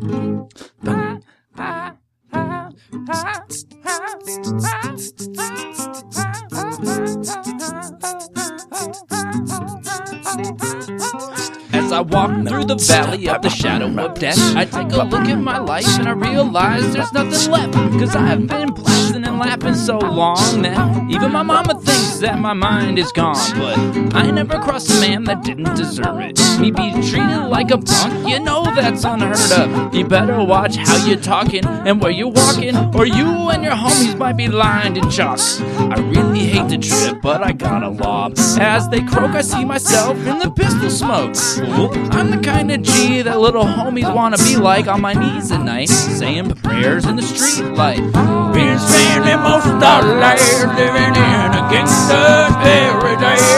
As I walk through the valley of the shadow of death, I take a look at my life and I realize there's nothing left. Cause I've been blasting and laughing so long that even my mama thinks that my mind is gone. But I never crossed a man that didn't deserve it. Me be treated like a punk, you know that's unheard of. You better watch how you're talking and where you're walking, or you and your homies might be lined in chalk. I really hate the trip, but I gotta lob. As they croak, I see myself in the pistol smoke. I'm the kind of G that little homies wanna be like on my knees at night, saying prayers in the street light. Spending most of our lives living in a gangster's paradise.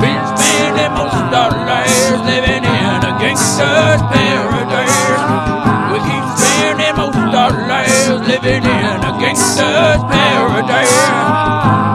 Been spending most of our lives living in a gangster's paradise. We keep spending most of our lives living in a gangster's paradise.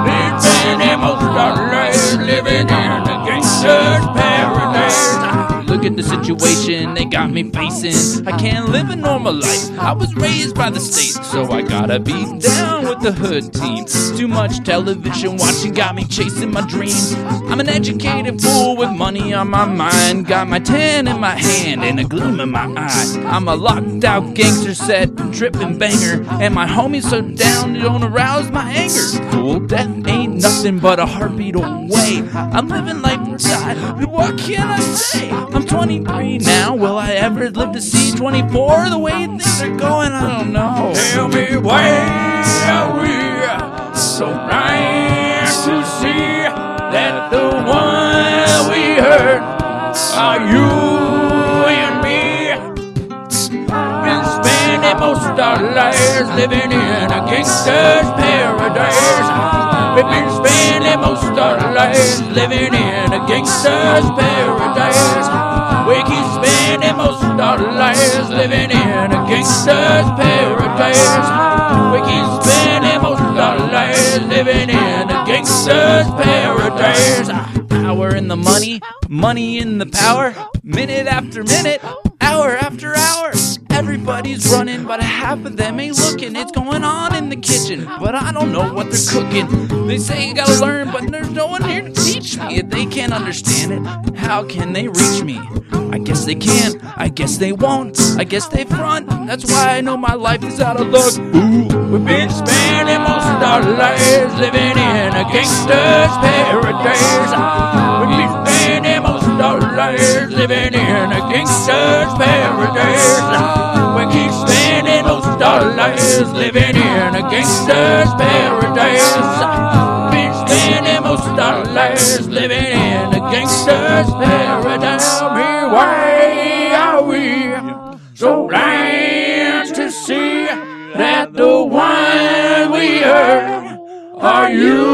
Been spending most of our lives living in a gangster's paradise. Look at the situation got me facing. I can't live a normal life. I was raised by the state, so I gotta be down with the hood team. Too much television watching got me chasing my dreams. I'm an educated fool with money on my mind. Got my tan in my hand and a gleam in my eye. I'm a locked out gangster set, tripping banger. And my homies so down, don't arouse my anger. Cool, death ain't nothing but a heartbeat away. I'm living life inside. What can I say? I'm 23 now. Will I ever live to see 24? The way things are going, I don't know. Tell me why are we so nice to see that the one we heard are you and me? Been spending most of our lives living in a gangster's paradise. We've been spending most of our lives living in a gangster's paradise. We keep spending most of our lives living in a gangster's paradise. We keep spending most of our lives living in a gangster's paradise. Power in the money, money in the power. Minute after minute, hour after hour. Everybody's running, but a half of them ain't looking. It's going on in the kitchen, but I don't know what they're cooking. They say you gotta learn, but there's no one here to teach me. If they can't understand it, how can they reach me? I guess they can't, I guess they won't, I guess they front. That's why I know my life is out of luck. Ooh, we've been spending most of our lives living in a gangster's paradise. Ah, we've living in a gangster's paradise. We keep spending our lives living in a gangster's paradise. Been spending most lives living in a gangster's paradise. Why are we so blind to see that the one we are are you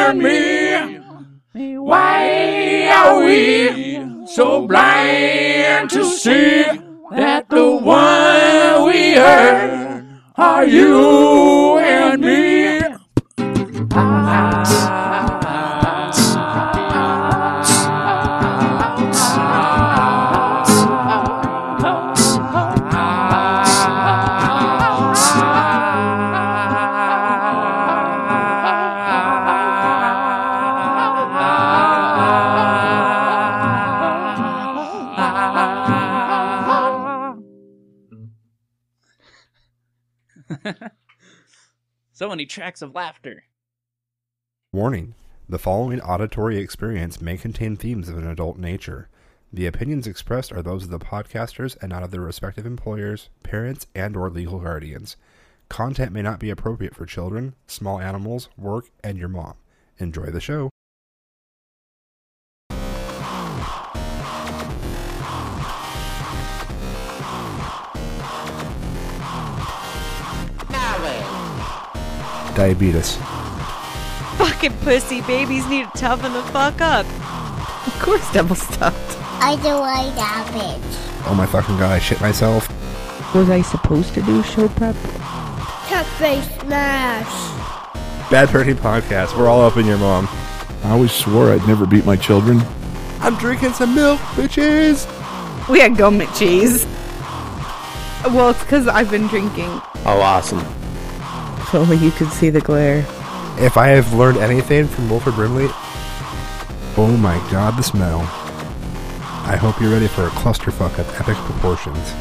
and me? Why are we so blind to see that the one we heard are you so many tracks of laughter. Warning The following auditory experience may contain themes of an adult nature. The opinions expressed are those of the podcasters and not of their respective employers, parents, and or legal guardians. Content may not be appropriate for children, small animals, work, and your mom. Enjoy the show. Diabetes. Fucking pussy babies need to toughen the fuck up. Of course, double stuffed. I don't like that bitch. Oh my fucking god, I shit myself. Was I supposed to do show prep? Cat face smash. Bad Parenting Podcast. We're all up in your mom. I always swore I'd never beat my children. I'm drinking some milk, bitches. We had gum cheese. Well, it's because I've been drinking. Oh, awesome. If only you could see the glare. If I have learned anything from Wilford Brimley, oh my god, the smell. I hope you're ready for a clusterfuck of epic proportions.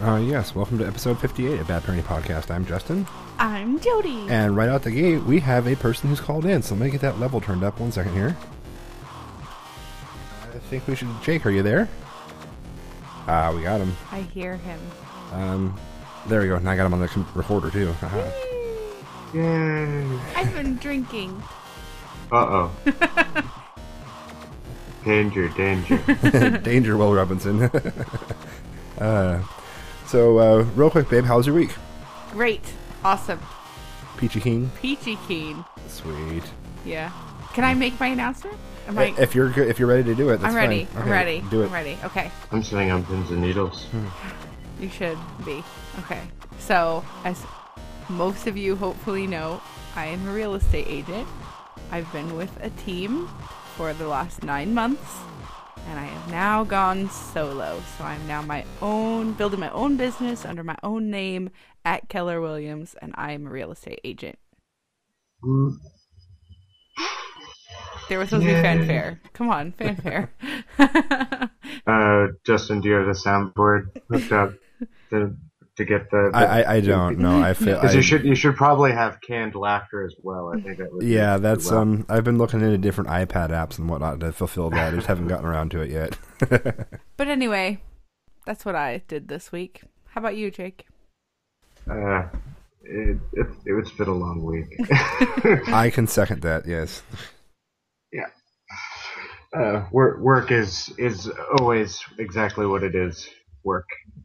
Uh, yes, welcome to episode 58 of Bad Parenting Podcast. I'm Justin, I'm Jody. and right out the gate, we have a person who's called in, so let me get that level turned up one second here. I think we should. Jake, are you there? Ah, we got him. I hear him. Um, there we go. Now I got him on the com- recorder too. Haha. Yay! I've been drinking. Uh oh. danger, danger. Danger, Will Robinson. uh, so, uh, real quick, babe, how's your week? Great. Awesome. Peachy Keen. Peachy keen. Sweet. Yeah. Can I make my announcement? Am I? If you're if you're ready to do it, that's I'm ready. fine. I'm ready. Do it. I'm ready. Okay. I'm sitting on pins and needles. Hmm. You should be. Okay. So, as most of you hopefully know, I am a real estate agent. I've been with a team for the last nine months, and I have now gone solo. So I'm now my own, building my own business under my own name at Keller Williams, and I am a real estate agent. Hmm. There was supposed to be fanfare. Come on, fanfare. Uh, Justin, do you have the soundboard hooked up to to get the? I, I, I don't know. I feel. Because I, you should you should probably have canned laughter as well. I think that would. yeah, do that's well. um. I've been looking into different iPad apps and whatnot to fulfill that. I just haven't gotten around to it yet. but anyway, that's what I did this week. How about you, Jake? Uh, it, it it's been a long week. I can second that. Yes. Yeah. Uh, work work is is always exactly what it is. Work.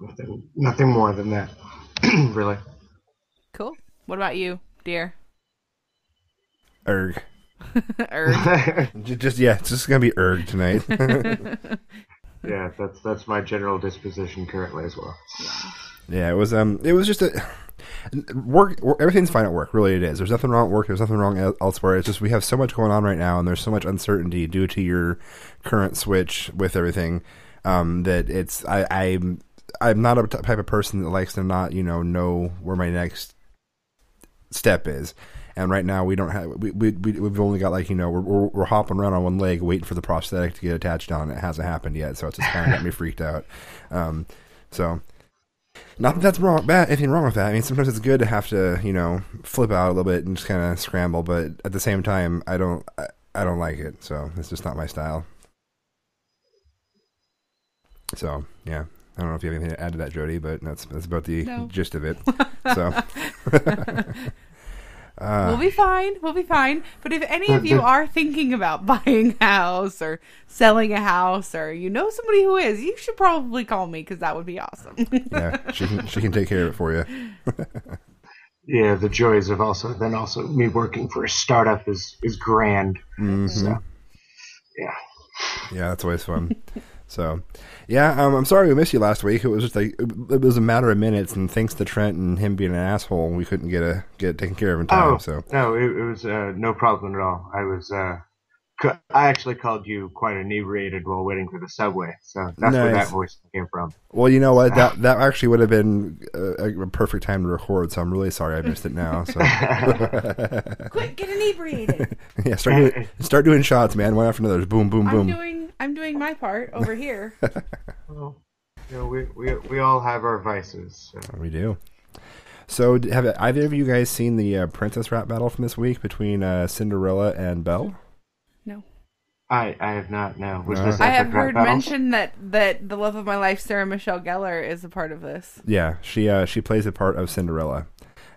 nothing nothing more than that. really. Cool. What about you, dear? Erg. Erg. Just yeah, it's just gonna be erg tonight. yeah, that's that's my general disposition currently as well. Yeah, it was um, it was just a work. wor- Everything's fine at work. Really, it is. There's nothing wrong at work. There's nothing wrong elsewhere. It's just we have so much going on right now, and there's so much uncertainty due to your current switch with everything. Um, that it's I I'm I'm not a type of person that likes to not you know know where my next step is. And right now we don't have we we we- we've only got like you know we're, we're we're hopping around on one leg waiting for the prosthetic to get attached on. It hasn't happened yet, so it's just kind of got me freaked out. Um, so not that that's wrong, bad, anything wrong with that. I mean, sometimes it's good to have to, you know, flip out a little bit and just kind of scramble. But at the same time, I don't, I, I don't like it. So it's just not my style. So yeah, I don't know if you have anything to add to that, Jody, but that's that's about the No. gist of it. So uh, we'll be fine. We'll be fine. But if any of you are thinking about buying a house or selling a house, or you know somebody who is, you should probably call me because that would be awesome. yeah, she can she can take care of it for you. Yeah, the joys of also then also me working for a startup is is grand. hmm So, yeah. Yeah, that's always fun. So, yeah, um, I'm sorry we missed you last week. It was just like it was a matter of minutes, and thanks to Trent and him being an asshole, we couldn't get a get taken care of in time. Oh So, no, it, it was uh, no problem at all. I was uh, c- I actually called you quite inebriated while waiting for the subway, so that's where that voice came from. well, you know what? That that actually would have been a, a perfect time to record. So I'm really sorry I missed it now. So, Quick, get inebriated. yeah, start doing, start doing shots, man. One after another. Boom, boom, I'm boom. Doing. I'm doing my part over here. Well, you know, we, we we all have our vices. So. We do. So, have either of you guys seen the uh, princess rap battle from this week between uh, Cinderella and Belle? No. I I have not. No, was No. this I have epic rap heard battles? mention that that the love of my life, Sarah Michelle Gellar, is a part of this. Yeah, she uh, she plays a part of Cinderella,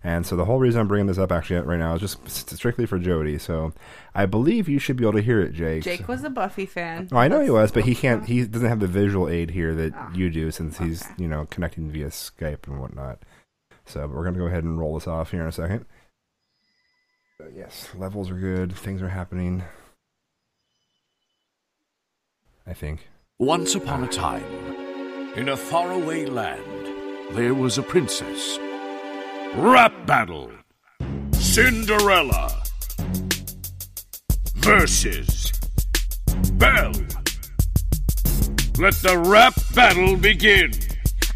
and so the whole reason I'm bringing this up actually right now is just strictly for Jody. So I believe you should be able to hear it, Jake. Jake was a Buffy fan. Oh, I know he was, but he can't. He doesn't have the visual aid here that Ah, you do, since he's okay. you know connecting via Skype and whatnot. So, but we're gonna go ahead and roll this off here in a second. But yes, levels are good. Things are happening. I think. Once upon a time, in a faraway land, there was a princess. Rap battle! Cinderella versus Belle. Let the rap battle begin.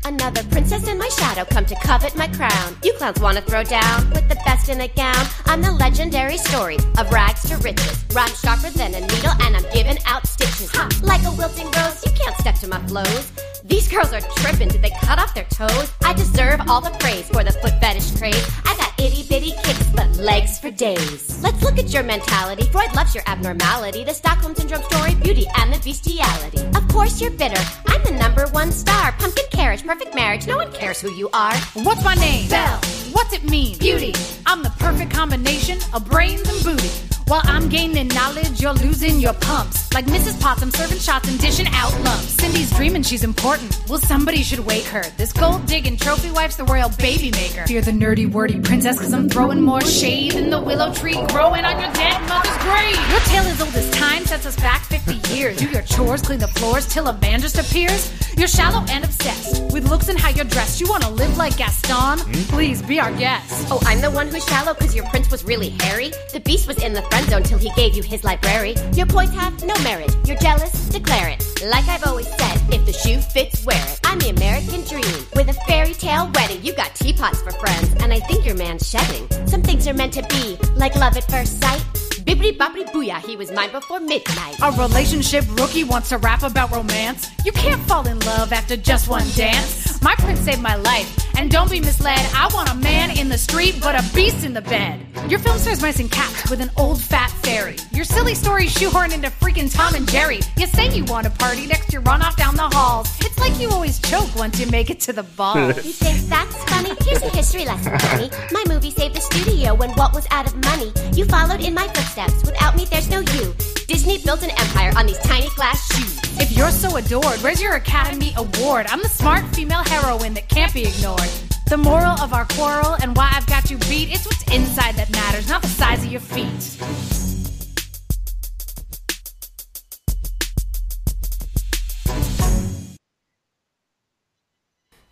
Another princess in my shadow come to covet my crown. You clowns wanna throw down with the best in a gown. I'm the legendary story of rags to riches. Rhyme sharper than a needle and I'm giving out stitches. Ha! Like a wilting rose, you can't step to my flows. These girls are tripping, did they cut off their toes? I deserve all the praise for the foot fetish craze. I got itty bitty kicks, but legs for days. Let's look at your mentality. Freud loves your abnormality. The Stockholm Syndrome story, beauty, and the bestiality. Of course you're bitter. I'm the number one star. Pumpkin carriage, perfect marriage. No one cares who you are. What's my name? Belle. What's it mean? Beauty. I'm the perfect combination of brains and booty. While I'm gaining knowledge, you're losing your pumps. Like Mrs. Possum serving shots and dishing out lumps. Cindy's dreaming she's important. Well, somebody should wake her. This gold digging trophy wife's the royal baby maker. Fear the nerdy wordy princess, cause I'm throwing more shade than the willow tree growing on your dead mother's grave. Your tale is old as time, sets us back 50 years. Do your chores, clean the floors till a man just appears. You're shallow and obsessed with looks and how you're dressed. You wanna live like Gaston? Hmm? Please be our guest. Oh, I'm the one who's shallow because your prince was really hairy. The beast was in the friend zone till he gave you his library. Your points have no merit. You're jealous? Declare it. Like I've always said, if the shoe fits, wear it. I'm the American dream with a fairy tale wedding. You got teapots for friends, and I think your man's shedding. Some things are meant to be, like love at first sight. Bibbidi bobbidi booyah, he was mine before midnight. A relationship rookie wants to rap about romance. You can't fall in love after just one dance. My prince saved my life, and don't be misled. I want a man in the street, but a beast in the bed. Your film stars mice and cats with an old fat fairy. Your silly stories shoehorned into freaking Tom and Jerry. You say you want a party, next you run off down the halls. It's like you always choke once you make it to the ball. You think that's funny? Here's a history lesson, honey. My movie saved the studio when Walt was out of money. You followed in my footsteps. Without me, there's no you. Disney built an empire on these tiny glass shoes. If you're so adored, where's your Academy Award? I'm the smart female heroine that can't be ignored. The moral of our quarrel and why I've got you beat, it's what's inside that matters, not the size of your feet.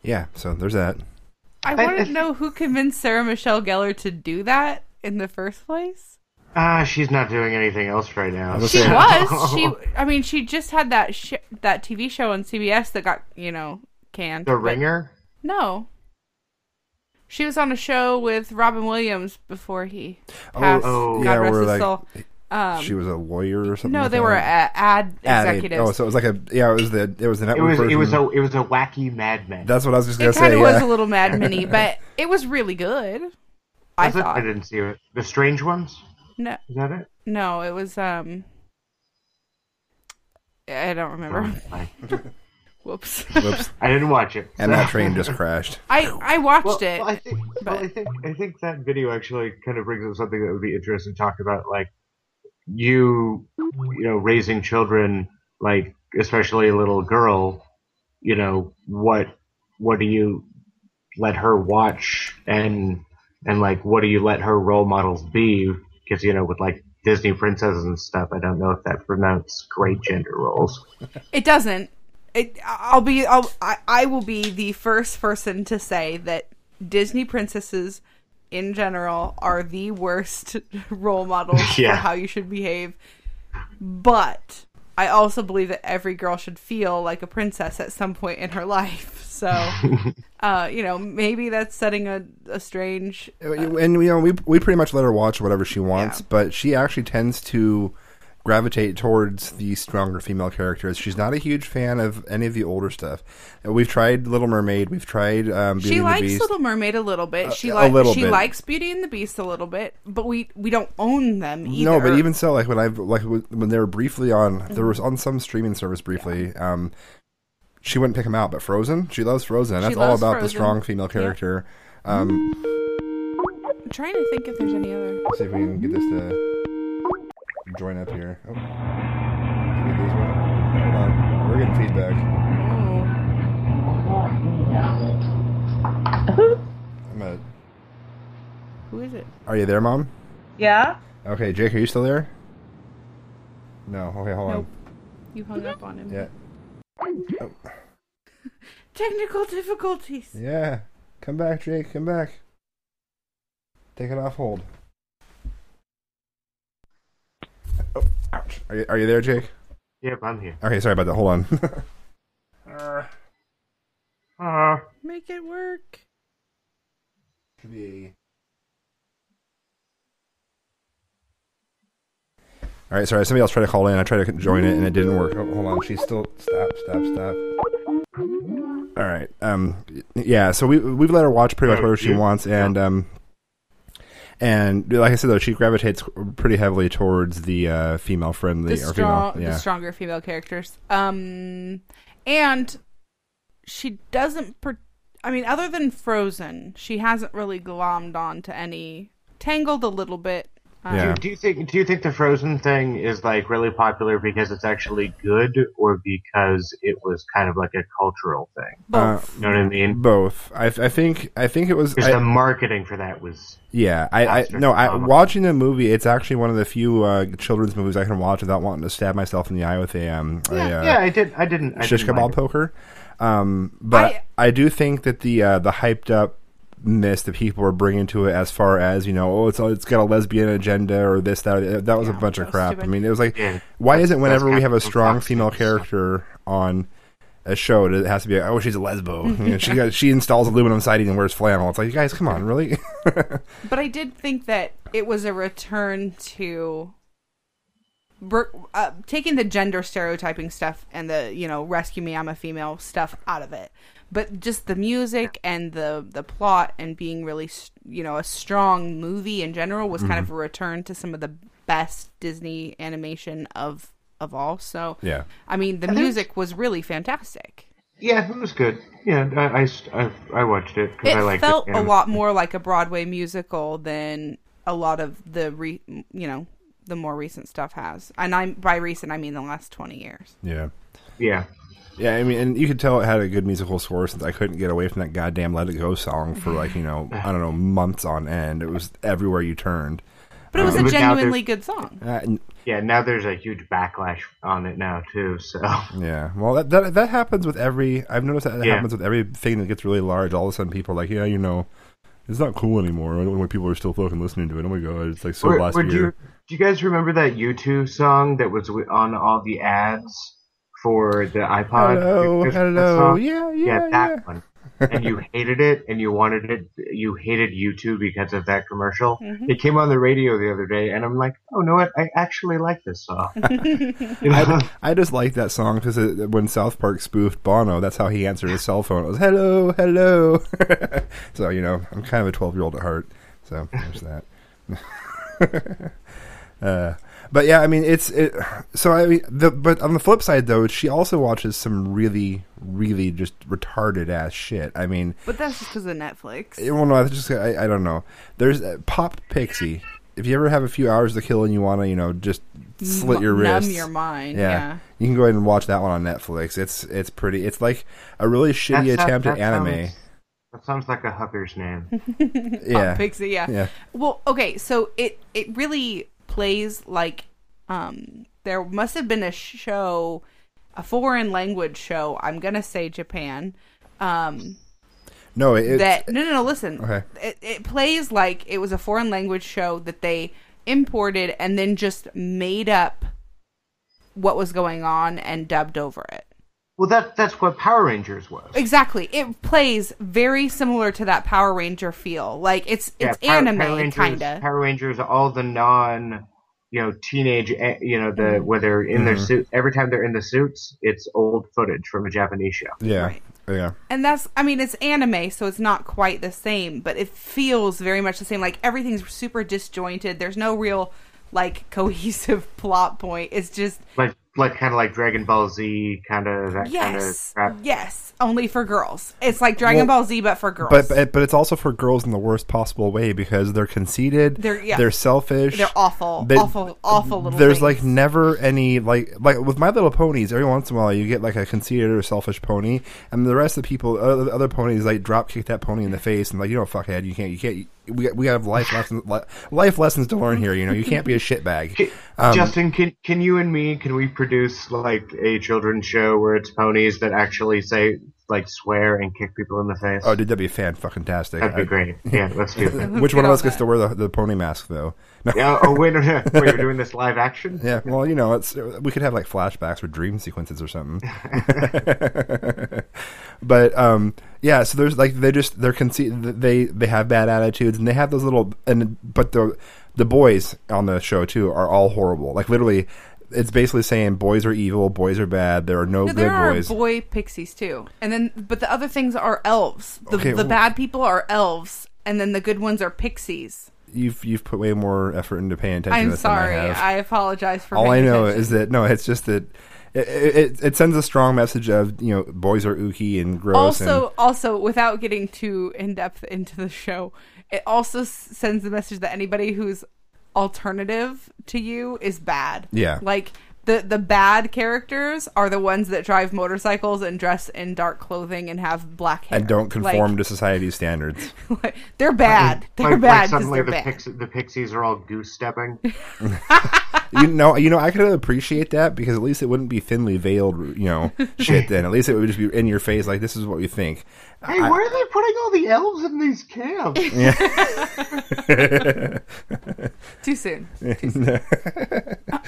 Yeah, so there's that. I want to know who convinced Sarah Michelle Gellar to do that in the first place. Ah, she's not doing anything else right now. was She saying- was. She. I mean, she just had that sh- that TV show on CBS that got you know canned. The but- Ringer. No. She was on a show with Robin Williams before he Oh, passed. oh, God yeah, rest where, his like, soul. Um, she was a lawyer or something. no, like they that. were a- ad Ad- executives. Oh, so it was like a yeah. It was the it was the It network. was it was a it was a wacky Mad Men. That's what I was just gonna say. it kind of was a little Mad Mini, but it was really good. I Was it? thought. I didn't see it. The Strange Ones. No, Is that it? no, it was um. I don't remember. I, Whoops. Whoops. I didn't watch it. And that train just crashed. I I watched Well, it. well, I think, well, I think I think that video actually kind of brings up something that would be interesting to talk about, like you, you know, raising children, like especially a little girl. You know what? What do you let her watch, and and like what do you let her role models be? Because you know, with like Disney princesses and stuff, I don't know if that promotes great gender roles. It doesn't. It, I'll be. I'll, I. I will be the first person to say that Disney princesses, in general, are the worst role models Yeah. for how you should behave. But I also believe that every girl should feel like a princess at some point in her life. So, uh, you know, maybe that's setting a, a strange. and you know we we pretty much let her watch whatever she wants, Yeah. but she actually tends to gravitate towards the stronger female characters. She's not a huge fan of any of the older stuff. We've tried Little Mermaid, we've tried um, Beauty She and the likes Beast. Little Mermaid a little bit. She a likes. little She bit. likes Beauty and the Beast a little bit, but we we don't own them either. No, but even so, like when I've like when they were briefly on, there was on some streaming service briefly. Um, she wouldn't pick them out, but Frozen, she loves Frozen. That's She all loves about the strong female character. Um, I'm trying to think if there's any other. see if we can get this to join up here. Oh. We lose one? Hold on, we're getting feedback. I'm at, Who is it? are you there, mom? Yeah? Okay, Jake, are you still there? No. Okay, hold Nope. You hung up on him. Yeah. Oh. Technical difficulties. Yeah. Come back, Jake. Come back. Take it off hold. Are you, are you there, Jake? Yep, I'm here. Okay, sorry about that. Hold on. Uh, uh, Make it work. All right, sorry. Somebody else tried to call in. I tried to join it, and it didn't work. Oh, hold on. She's still stop, stop, stop. All right. Um. Yeah. So we we've let her watch pretty much whatever she wants, and um. And like I said, though, she gravitates pretty heavily towards the uh, female friendly the or strong, female. Yeah. the stronger female characters. Um, and she doesn't. Per- I mean, other than Frozen, she hasn't really glommed on to any. Tangled a little bit. Um, Do, do you think do you think the Frozen thing is like really popular because it's actually good, or because it was kind of like a cultural thing? Both. you know what I mean? Both. I, I think. I think it was. I- the marketing for that was Yeah, I, I no, I watching the movie. It's actually one of the few uh, children's movies I can watch without wanting to stab myself in the eye with a um a, uh, yeah. I did. I didn't. I shish didn't kebab mind poker. Um, but I, do think that the uh, the hyped up ness that people were bringing to it, as far as you know, oh, it's it's got a lesbian agenda or this that that was a bunch of crap. I mean, it was like, Yeah. why is it whenever we have a strong female character on a show, it has to be oh, she's a lesbo. You know, she got, she installs aluminum siding and wears flannel. It's like, you guys, come on, really? But I did think that it was a return to uh, taking the gender stereotyping stuff and the you know rescue me I'm a female stuff out of it, but just the music and the the plot and being really you know a strong movie in general was kind of Mhm. a return to some of the best Disney animation of of all. So Yeah. I mean the I think- music was really fantastic. Yeah, it was good. Yeah, I, I, I, I watched it because I liked felt it. Felt a lot more like a Broadway musical than a lot of the re, you know the more recent stuff has. And I'm by recent I mean the last twenty years. Yeah. Yeah. Yeah, I mean, and you could tell it had a good musical score since I couldn't get away from that goddamn "Let It Go" song for like you know I don't know months on end. It was everywhere you turned. But it was Um, a genuinely good song. Uh, and- Yeah, now there's a huge backlash on it now too. So yeah, well, that, that that happens with every. I've noticed that, that Yeah. happens with everything that gets really large. All of a sudden, people are like, yeah, you know, it's not cool anymore. When people are still fucking listening to it. Oh my god, it's like so Or- last or do year. you do you guys remember that U2 song that was on all the ads for the iPod? Hello, That hello. song? Yeah, yeah, that yeah. one. and you hated it, and you wanted it. You hated U2 because of that commercial. Mhm. It came on the radio the other day, and I'm like, oh no, what? I actually like this song. You know? I, I just like that song because when South Park spoofed Bono, that's how he answered his cell phone. It was "Hello, hello." so you know, I'm kind of a 12 year old at heart. So there's that. uh, but yeah, I mean, it's it. So I mean, the but on the flip side though, she also watches some really, really just retarded ass shit. I mean, But that's just because of Netflix. it- well, no, it's just I, I don't know. There's uh, Pop Pixie. If you ever have a few hours to kill and you want to, you know, just slit M- your numb wrists, your mind, yeah. you can go ahead and watch that one on Netflix. It's it's pretty. It's like a really shitty That- that- attempt at anime. sounds- That sounds like a hooker's name. yeah, Pop Pixie, yeah. yeah. Well, okay, so it it really plays like um there must have been a show, a foreign language show. I'm gonna say Japan. Um, No, it, that no no no listen. Okay. It it plays like it was a foreign language show that they imported and then just made up what was going on and dubbed over it. Well, that that's what Power Rangers was. Exactly. It plays very similar to that Power Ranger feel. Like it's it's Power- anime Power Rangers, kind of. Power Rangers, all the non, you know, teenage, eh, you know, the Mm-hmm. where they're in their Mhm. suit. Every time they're in the suits, it's old footage from a Japanese show. yeah, yeah. And that's I mean it's anime so it's not quite the same, but it feels very much the same. Like everything's super disjointed. There's no real like cohesive plot point. It's just Like, like kind of like Dragon Ball Z, kind of that kind of yes. crap. Yes, only for girls. It's like Dragon Well, Ball Z but for girls. But, but but it's also for girls in the worst possible way because they're conceited. They're- yeah. They're selfish. They're awful, They- awful, awful little There's things. like never any like like with My Little Ponies. Every once in a while, you get like a conceited or selfish pony, and the rest of the people, other, other ponies, like drop kick that pony in the face and like you know fuckhead, you can't, you can't. We we have life lessons, life lessons to learn here. You know, you can't be a shitbag. Um, Justin, can can you and me can we produce like a children's show where it's ponies that actually say like swear and kick people in the face? Oh, dude, that'd be fan fucking tastic. That'd be great. Yeah, let's do it. Which one of us gets to wear the, the pony mask though? No. Yeah. Oh wait, no, no. Wait, you're doing this live action? Yeah, well, you know, it's we could have like flashbacks or dream sequences or something. but um, yeah, so there's like they just they're conce- they they have bad attitudes and they have those little and but the the boys on the show too are all horrible. Like literally, it's basically saying boys are evil, boys are bad. There are no, No, good there are boys. boy pixies too, and then but the other things are elves. The, Okay, the well- bad people are elves, and then the good ones are pixies. you've you've put way more effort into paying attention. to I'm I sorry. have. I, apologize for. All I know attention. is that no, it's just that it, it, it sends a strong message of you know boys are ooky and gross. also and, also without getting too in depth into the show, it also s- sends the message that anybody who's alternative to you is bad. Yeah. like. The, the bad characters are the ones that drive motorcycles and dress in dark clothing and have black hair and don't conform Like, to society's standards. they're bad. They're like, bad Like suddenly they're the, bad. pix- the pixies are all goose stepping. you know, you know, I could appreciate that because at least it wouldn't be thinly veiled, you know, shit. Then at least it would just be in your face, like this is what we think. Hey, I- why are they putting all the elves in these camps? Too soon. Too soon.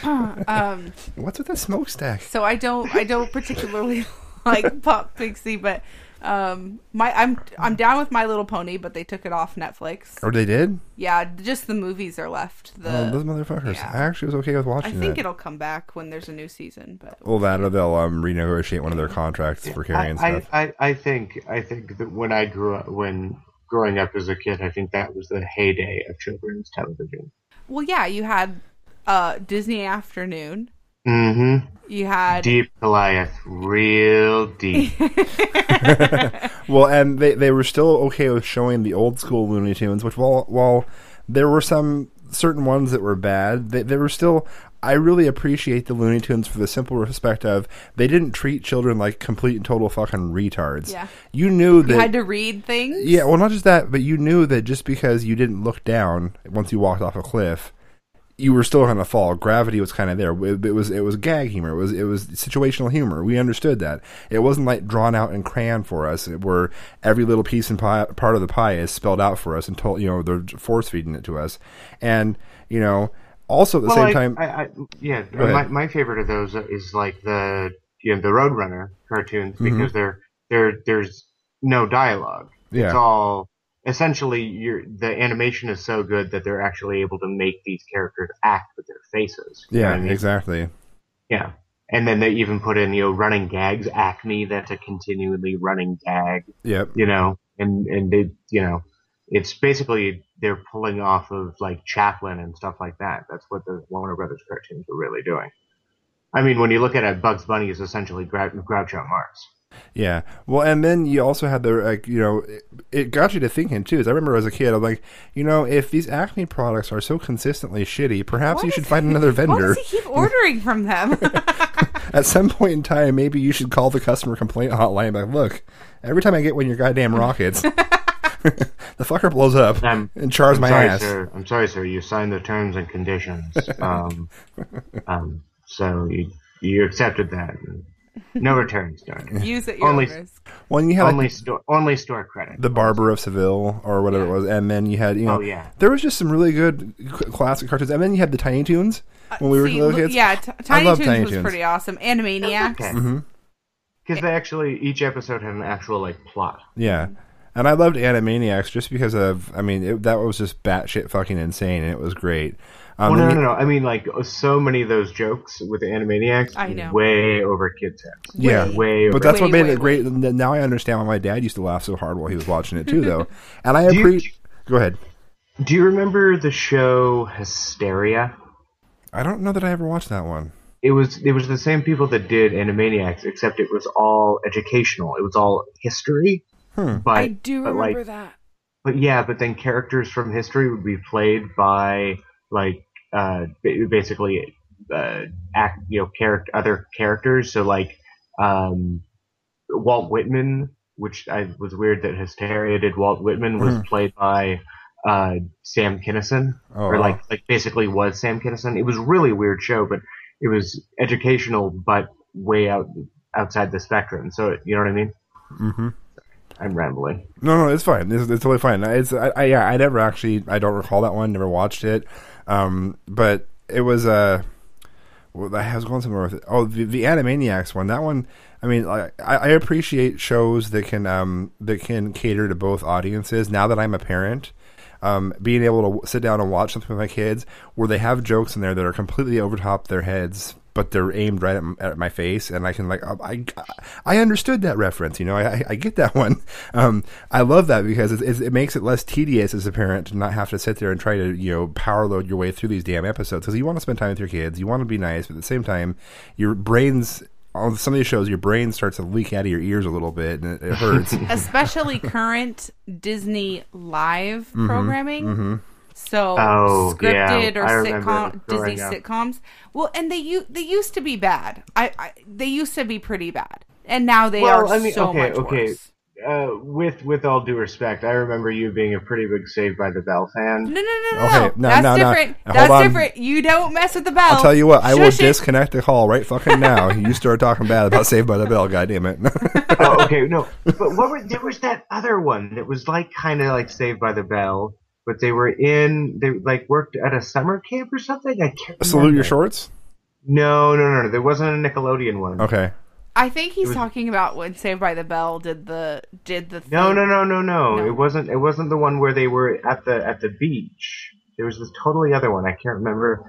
um, What's with the smokestack? so I don't I don't particularly like Pop Pixie, but um, my I'm I'm down with My Little Pony, but they took it off Netflix. Or they did? Yeah, just the movies are left. The oh, those motherfuckers! yeah. I actually was okay with watching. I think it. it'll come back when there's a new season, but Well, that or they'll um, renegotiate one of their contracts for I, carrying I, stuff. I, I think I think that when I grew up, when growing up as a kid, I think that was the heyday of children's television. well, yeah, you had uh, Disney Afternoon. Mm-hmm. You had Deep Goliath, real deep. Well, and they they were still okay with showing the old school Looney Tunes, which while while there were some certain ones that were bad, they, they were still. I really appreciate the Looney Tunes for the simple respect of they didn't treat children like complete and total fucking retards. Yeah. You knew that you had to read things. Yeah, well, not just that, but you knew that just because you didn't look down once you walked off a cliff, you were still going to fall. Gravity was kind of there. It, it was it was gag humor. It was it was situational humor. We understood that. It wasn't like drawn out in crayon for us, where every little piece and pie, part of the pie is spelled out for us and told you know they're force feeding it to us. And you know, also at the well, same I, time, I, I, yeah, my, my favorite of those is like the you know the Roadrunner cartoons Mm-hmm. because they're they're there's no dialogue. Yeah. It's all essentially you're, the animation is so good that they're actually able to make these characters act with their faces. Yeah, I mean? exactly. Yeah. And then they even put in, you know, running gags, Acme, that's a continually running gag, Yep. you know, and, and they, you know, it's basically they're pulling off of like Chaplin and stuff like that. That's what the Warner Brothers cartoons were really doing. I mean, when you look at it, Bugs Bunny is essentially Grou- Groucho Marx. Yeah. Well, and then you also had the like, you know, it, it got you to thinking too. As I remember as a kid, I'm like, you know, if these Acme products are so consistently shitty, perhaps Why you does- should find another Why vendor. does he keep ordering from them? At some point in time, maybe you should call the customer complaint hotline. Like, look, every time I get one of your goddamn rockets, the fucker blows up I'm, and chars I'm my sorry, ass. Sir. I'm sorry, sir. You signed the terms and conditions. Um, um, so you, you accepted that. No returns, darn. Use it your Only- risk. Well, you had only like, store only store credit. the Barber of Seville or whatever it was, and then you had you know, Oh, yeah. there was just some really good classic cartoons, and then you had the Tiny Toons when we were See, little kids. yeah, t- I Tiny love Toons Tiny was Toons. pretty awesome. Animaniacs. Okay. Mhm. Because they actually each episode had an actual like plot. Yeah. And I loved Animaniacs just because of, I mean, it, that was just batshit fucking insane, and it was great. Um, well, no, no, no. I mean, like so many of those jokes with the Animaniacs, I know. way over kids' heads. Yeah, way. but over that's what made way, it great. and Now I understand why my dad used to laugh so hard while he was watching it too, though. And I Do appreciate. Go ahead. Do you remember the show Hysteria? I don't know that I ever watched that one. It was it was the same people that did Animaniacs, except it was all educational. It was all history. Hmm. But, I do but, remember like, that. But yeah, but then characters from history would be played by like uh, basically uh, act you know character other characters. So like um, Walt Whitman, which I was weird that Hysteria did. Walt Whitman was Mhm. played by uh, Sam Kinison, Oh, or wow. like like basically was Sam Kinison. It was a really weird show, but it was educational, but way out outside the spectrum. So you know what I mean? Mm-hmm. I'm rambling. No, no, it's fine. It's, it's totally fine. It's I, I yeah, I never actually I don't recall that one. Never watched it. Um, but it was uh, well, I was going somewhere with it. Oh, the, the Animaniacs one. That one. I mean, I, I appreciate shows that can um that can cater to both audiences. Now that I'm a parent, um, being able to sit down and watch something with my kids where they have jokes in there that are completely over top their heads, but they're aimed right at, m- at my face, and I can like I I understood that reference. You know, I I get that one. Um, I love that because it, it, it makes it less tedious as a parent to not have to sit there and try to you know power load your way through these damn episodes because you want to spend time with your kids, you want to be nice, but at the same time, your brains. On some of these shows, your brain starts to leak out of your ears a little bit, and it, it hurts. Especially current Disney live Mhm, programming. mhm. So Oh, scripted yeah. or I sitcom Disney up. sitcoms. Well, and they u- they used to be bad. I, I they used to be pretty bad, and now they well, are I mean, so okay, much okay. worse. Uh, with with all due respect, I remember you being a pretty big Saved by the Bell fan. No, no, no, no, Okay, no. no, That's no, no. different. Hold That's on. different. You don't mess with the bell. I'll tell you what, I will it. disconnect the call right fucking now. you start talking bad about Saved by the Bell, God damn it. oh, okay, no, but what were, there was that other one that was like kind of like Saved by the Bell, but they were in they like worked at a summer camp or something. I can't. Salute remember. your shorts? No, no, no, no. There wasn't a Nickelodeon one. Okay. I think he's was- talking about when Saved by the Bell did the did the. No, thing. no, no, no, no, No. It wasn't. It wasn't the one where they were at the at the beach. There was this totally other one. I can't remember.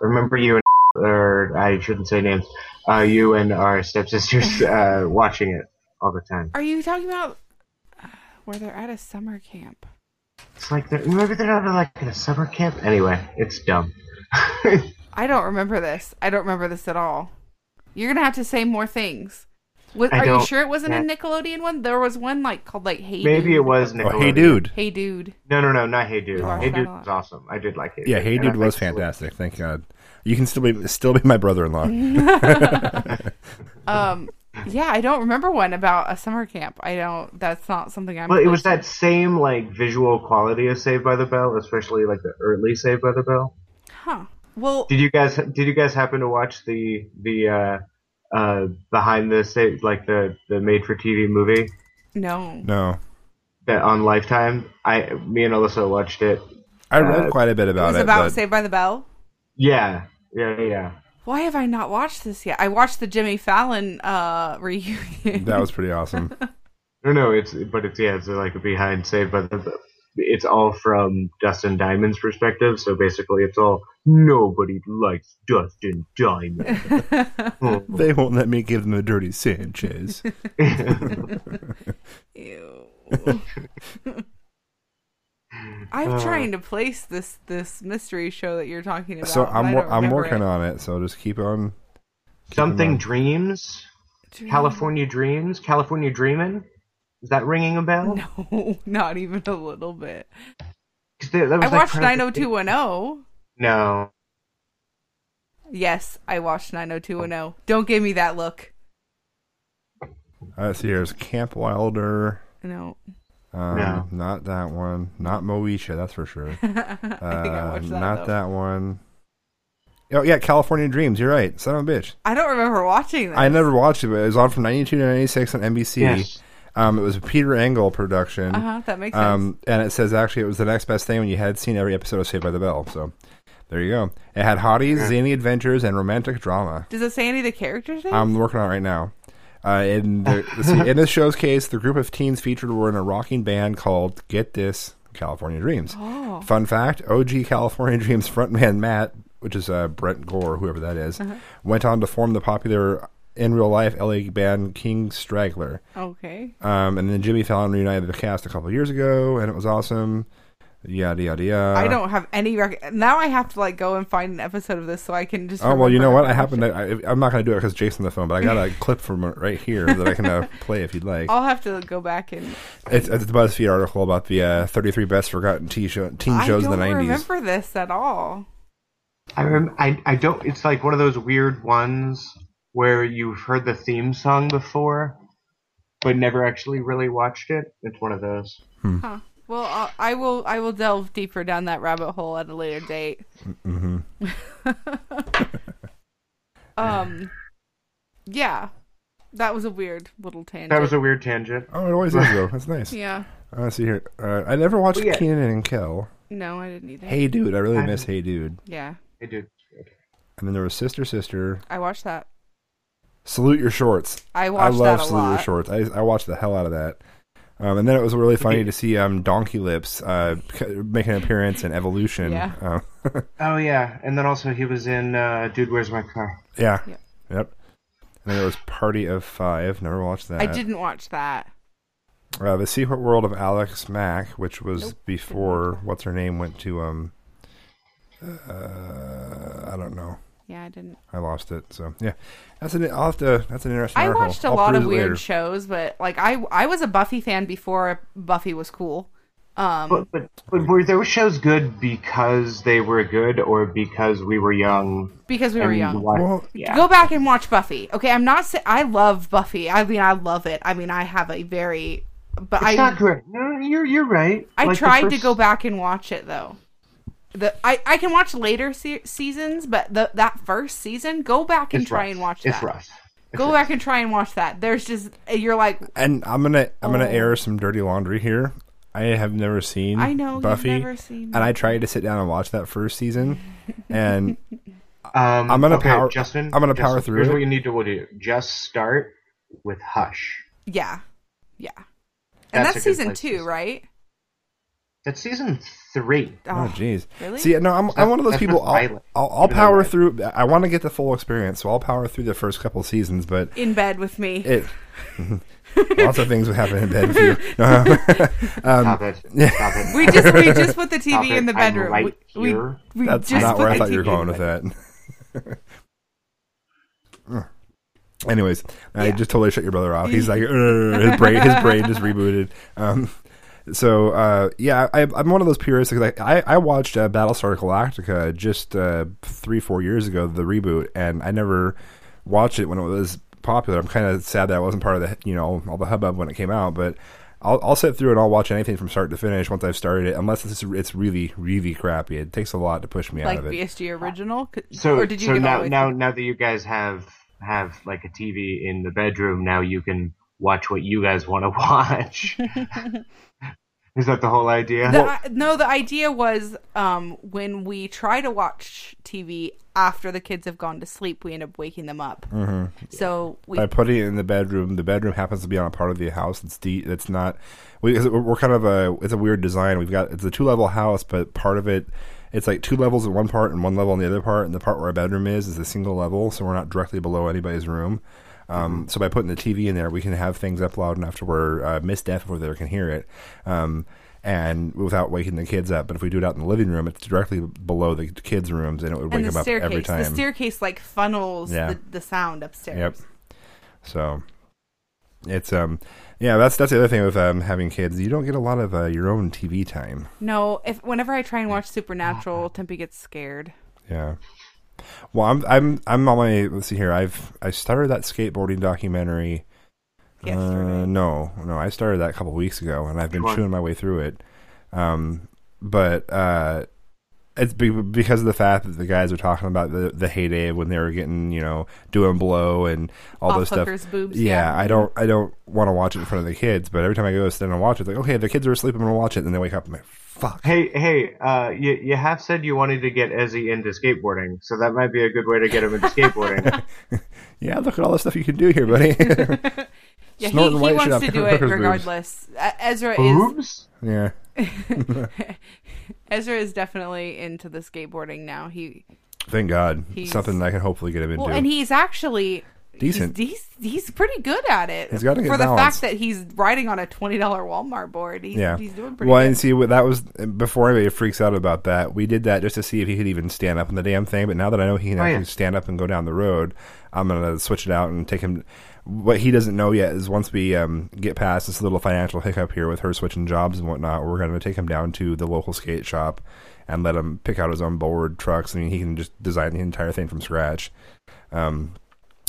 I remember you and or I shouldn't say names. Uh, you and our stepsisters uh, watching it all the time. Are you talking about uh, where they're at a summer camp? It's like they're, maybe they're not like in a summer camp. Anyway, it's dumb. I don't remember this. I don't remember this at all. You're gonna have to say more things. Was, are you sure it wasn't a. Nickelodeon one? There was one like called like Hey. Maybe Dude. it was Oh, Nickelodeon. hey, dude. Hey Dude. No, no, no, not Hey Dude. Oh. Hey Dude was awesome. I did like Hey Yeah, Dude. Hey And Dude was liked Salute. fantastic. Thank God. You can still be still be my brother-in-law. Um. Yeah, I don't remember one about a summer camp. I don't. That's not something I'm. Well, it was close to. that same like visual quality of Saved by the Bell, especially like the early Saved by the Bell. Huh. Well, Did you guys did you guys happen to watch the the uh, uh, behind the sa- like the the made for TV movie no. no. that on Lifetime? I me and Alyssa watched it. I read Uh, quite a bit about It about was it. about but Saved by the Bell. Yeah, yeah, yeah. Why have I not watched this yet? I watched the Jimmy Fallon uh reunion. that was pretty awesome. No, no, it's but it's yeah, it's like a behind Saved by the. It's all from Dustin Diamond's perspective, so basically it's all nobody likes Dustin Diamond. Oh. they won't let me give them a dirty Sanchez. Ew. I'm Uh. trying to place this this mystery show that you're talking about. so I'm I wor- don't I'm working it. on it. So just keep on. keep Something on. Dreams, Dream- California Dreams, California dreaming. Is that ringing a bell? No, not even a little bit. there- that was I like watched part of the- 90210. No, Yes, I watched 90210. Don't give me that look. Uh, see. here's Camp Wilder. No. Um, No. Not that one. Not Moesha, that's for sure. I think I Uh, watched that. not though. that one. Oh yeah, California Dreams. You're right. Son of a bitch. I don't remember watching that. I never watched it, but it was on from '92 to '96 on NBC. Yes. Um, it was a Peter Engel production. Uh huh. That makes sense. Um, and it says actually it was the next best thing when you had seen every episode of Saved by the Bell. So there you go. It had hotties, zany adventures, and romantic drama. Does it say any of the characters' names? I'm working on it right now. Uh, in, the, see, in this show's case, the group of teens featured were in a rocking band called Get This California Dreams. Oh. Fun fact OG California Dreams frontman Matt, which is uh, Brent Gore, whoever that is, Uh-huh. went on to form the popular in real life LA band King Straggler. Okay. Um, and then Jimmy Fallon reunited the cast a couple years ago, and it was awesome. Yada yada yada. I don't have any rec- now. I have to like go and find an episode of this so I can just. Oh well, you know what? I happen to. I, I'm not going to do it because Jason's on the phone, but I got a clip from it right here that I can uh, play if you'd like. I'll have to go back and. It's, it's a BuzzFeed article about the uh, 33 best forgotten teen, show, teen shows in the 90s. I don't remember this at all. I rem- I I don't. It's like one of those weird ones where you've heard the theme song before, but never actually really watched it. It's one of those. Huh. Well, uh, I will. I will delve deeper down that rabbit hole at a later date. hmm Um. Yeah. That was a weird little tangent. That was a weird tangent. Oh, it always is though. That's nice. Yeah. Uh, see here. Uh, I never watched Well, yeah. Kenan and Kel. No, I didn't either. Hey, dude. I really I- miss Hey, dude. Yeah. Hey, dude. And then there was Sister, Sister. I watched that. Salute your shorts. I I watched love that a Salute Your lot. Shorts. I, I watched the hell out of that. Um, and then it was really funny to see um, Donkey Lips uh, make an appearance in Evolution. Yeah. Uh, Oh yeah, and then also he was in uh, Dude, Where's My Car? yeah. Yep. Yep. And then there was Party of Five. Never watched that. I didn't watch that. Uh, the Secret World of Alex Mack, which was Nope. before what's her name went to um. Uh, I don't know. Yeah, I didn't. I lost it. So yeah, that's an. I'll have to. That's an interesting. I article. watched a I'll lot of weird shows, but like I I was a Buffy fan before Buffy was cool. Um, But, but but were those shows good because they were good, or because we were young? because we were young. wa- Well, yeah. Go back and watch Buffy. Okay, I'm not. Sa- I love Buffy. I mean, I love it. I mean, I have a very, but It's I not great. No, you're you're right. I Like, the tried to go back and watch it though. The I, I can watch later se- seasons, but the that first season, go back and It's try rough. and watch It's that. rough. It's Go rough. back and try and watch that. There's just you're like And I'm gonna I'm gonna Oh. air some dirty laundry here. I have never seen I know, you've Buffy, never seen and I tried to sit down and watch that first season, and Um, I'm gonna okay, power- Justin. I'm gonna power through Here's it. what you need to do: just start with Hush. yeah, yeah. And That's that's, season place to two, start. right? That's season three. oh jeez. really? See, no, I'm I'm one of those people. I'll, I'll, I'll power through. I want to get the full experience, so I'll power through the first couple seasons. But In bed with me. it lots of things would happen in bed with you. No. um, Stop it! yeah. Stop it! we just we just put the TV it. in the I'm bedroom. right we, we- here. we That's just not where I the thought you were going with that. Anyways, I just totally shut your brother off. He's like, his brain, his brain just rebooted. Um, so uh, yeah, I, I'm one of those purists. Like I, I watched uh, Battlestar Galactica just uh, three, four years ago, the reboot, and I never watched it when it was popular. I'm kind of sad that I wasn't part of the, you know, all the hubbub when it came out, but. I'll, I'll sit through and I'll watch anything from start to finish once I've started it, unless it's it's really really crappy. It takes a lot to push me like out of it. Like BSG original. So, or did you so get now, now, now that you guys have have like a TV in the bedroom, now you can watch what you guys want to watch. Is that the whole idea? The, I- no, the idea was um, when we try to watch TV after the kids have gone to sleep, we end up waking them up. Mhm. So we by putting it in the bedroom. The bedroom happens to be on a part of the house that's deep. That's not. We're we're kind of a. It's a weird design. We've got it's a two level house, but part of it, it's like two levels in one part and one level in the other part. And the part where our bedroom is is a single level, so we're not directly below anybody's room. Um, So by putting the TV in there, we can have things up loud enough to where uh, Miss Deaf over there can hear it. Um, and without waking the kids up, but if we do it out in the living room, it's directly below the kids' rooms, and it would wake the them up every time. the staircase like funnels Yeah. the, the sound upstairs. Yep. So it's um yeah that's that's the other thing with um having kids you don't get a lot of uh, your own TV time. No, if whenever I try and watch Supernatural, Tempe gets scared. Yeah. Well, I'm I'm I'm on my let's see here. I've I started that skateboarding documentary. Uh, no, no, I started that a couple weeks ago, and I've been chewing my way through it. Um, but uh, it's because of the fact that the guys are talking about the the heyday when they were getting you know doing blow and all Off those stuff. boobs, yeah, yeah. I don't I don't want to watch it in front of the kids, but every time I go sit and watch it, it's like okay, the kids are asleep, I'm gonna watch it, and they wake up, I'm like, fuck. Hey, hey, uh, you, you have said you wanted to get Ezzy into skateboarding, so that might be a good way to get him into skateboarding. Yeah, look at all the stuff you can do here, buddy. Yeah, he, Snorting he white shit wants off to do hookers' it boobs. regardless. Uh, Ezra Boobs? Yeah. Is Ezra is definitely into the skateboarding now. He Thank God. He's- Something I can hopefully get him into. well, and he's actually Decent. He's, he's he's pretty good at it. He's got a good for the balance. fact that he's riding on a twenty dollar Walmart board. He's, yeah. he's doing pretty well, good. and see, what that was before anybody freaks out about that. We did that just to see if he could even stand up on the damn thing. But now that I know he can Oh, actually yeah. stand up and go down the road, I'm gonna switch it out and take him. What he doesn't know yet is once we um, get past this little financial hiccup here with her switching jobs and whatnot, we're gonna take him down to the local skate shop and let him pick out his own board trucks. I mean, he can just design the entire thing from scratch. Um,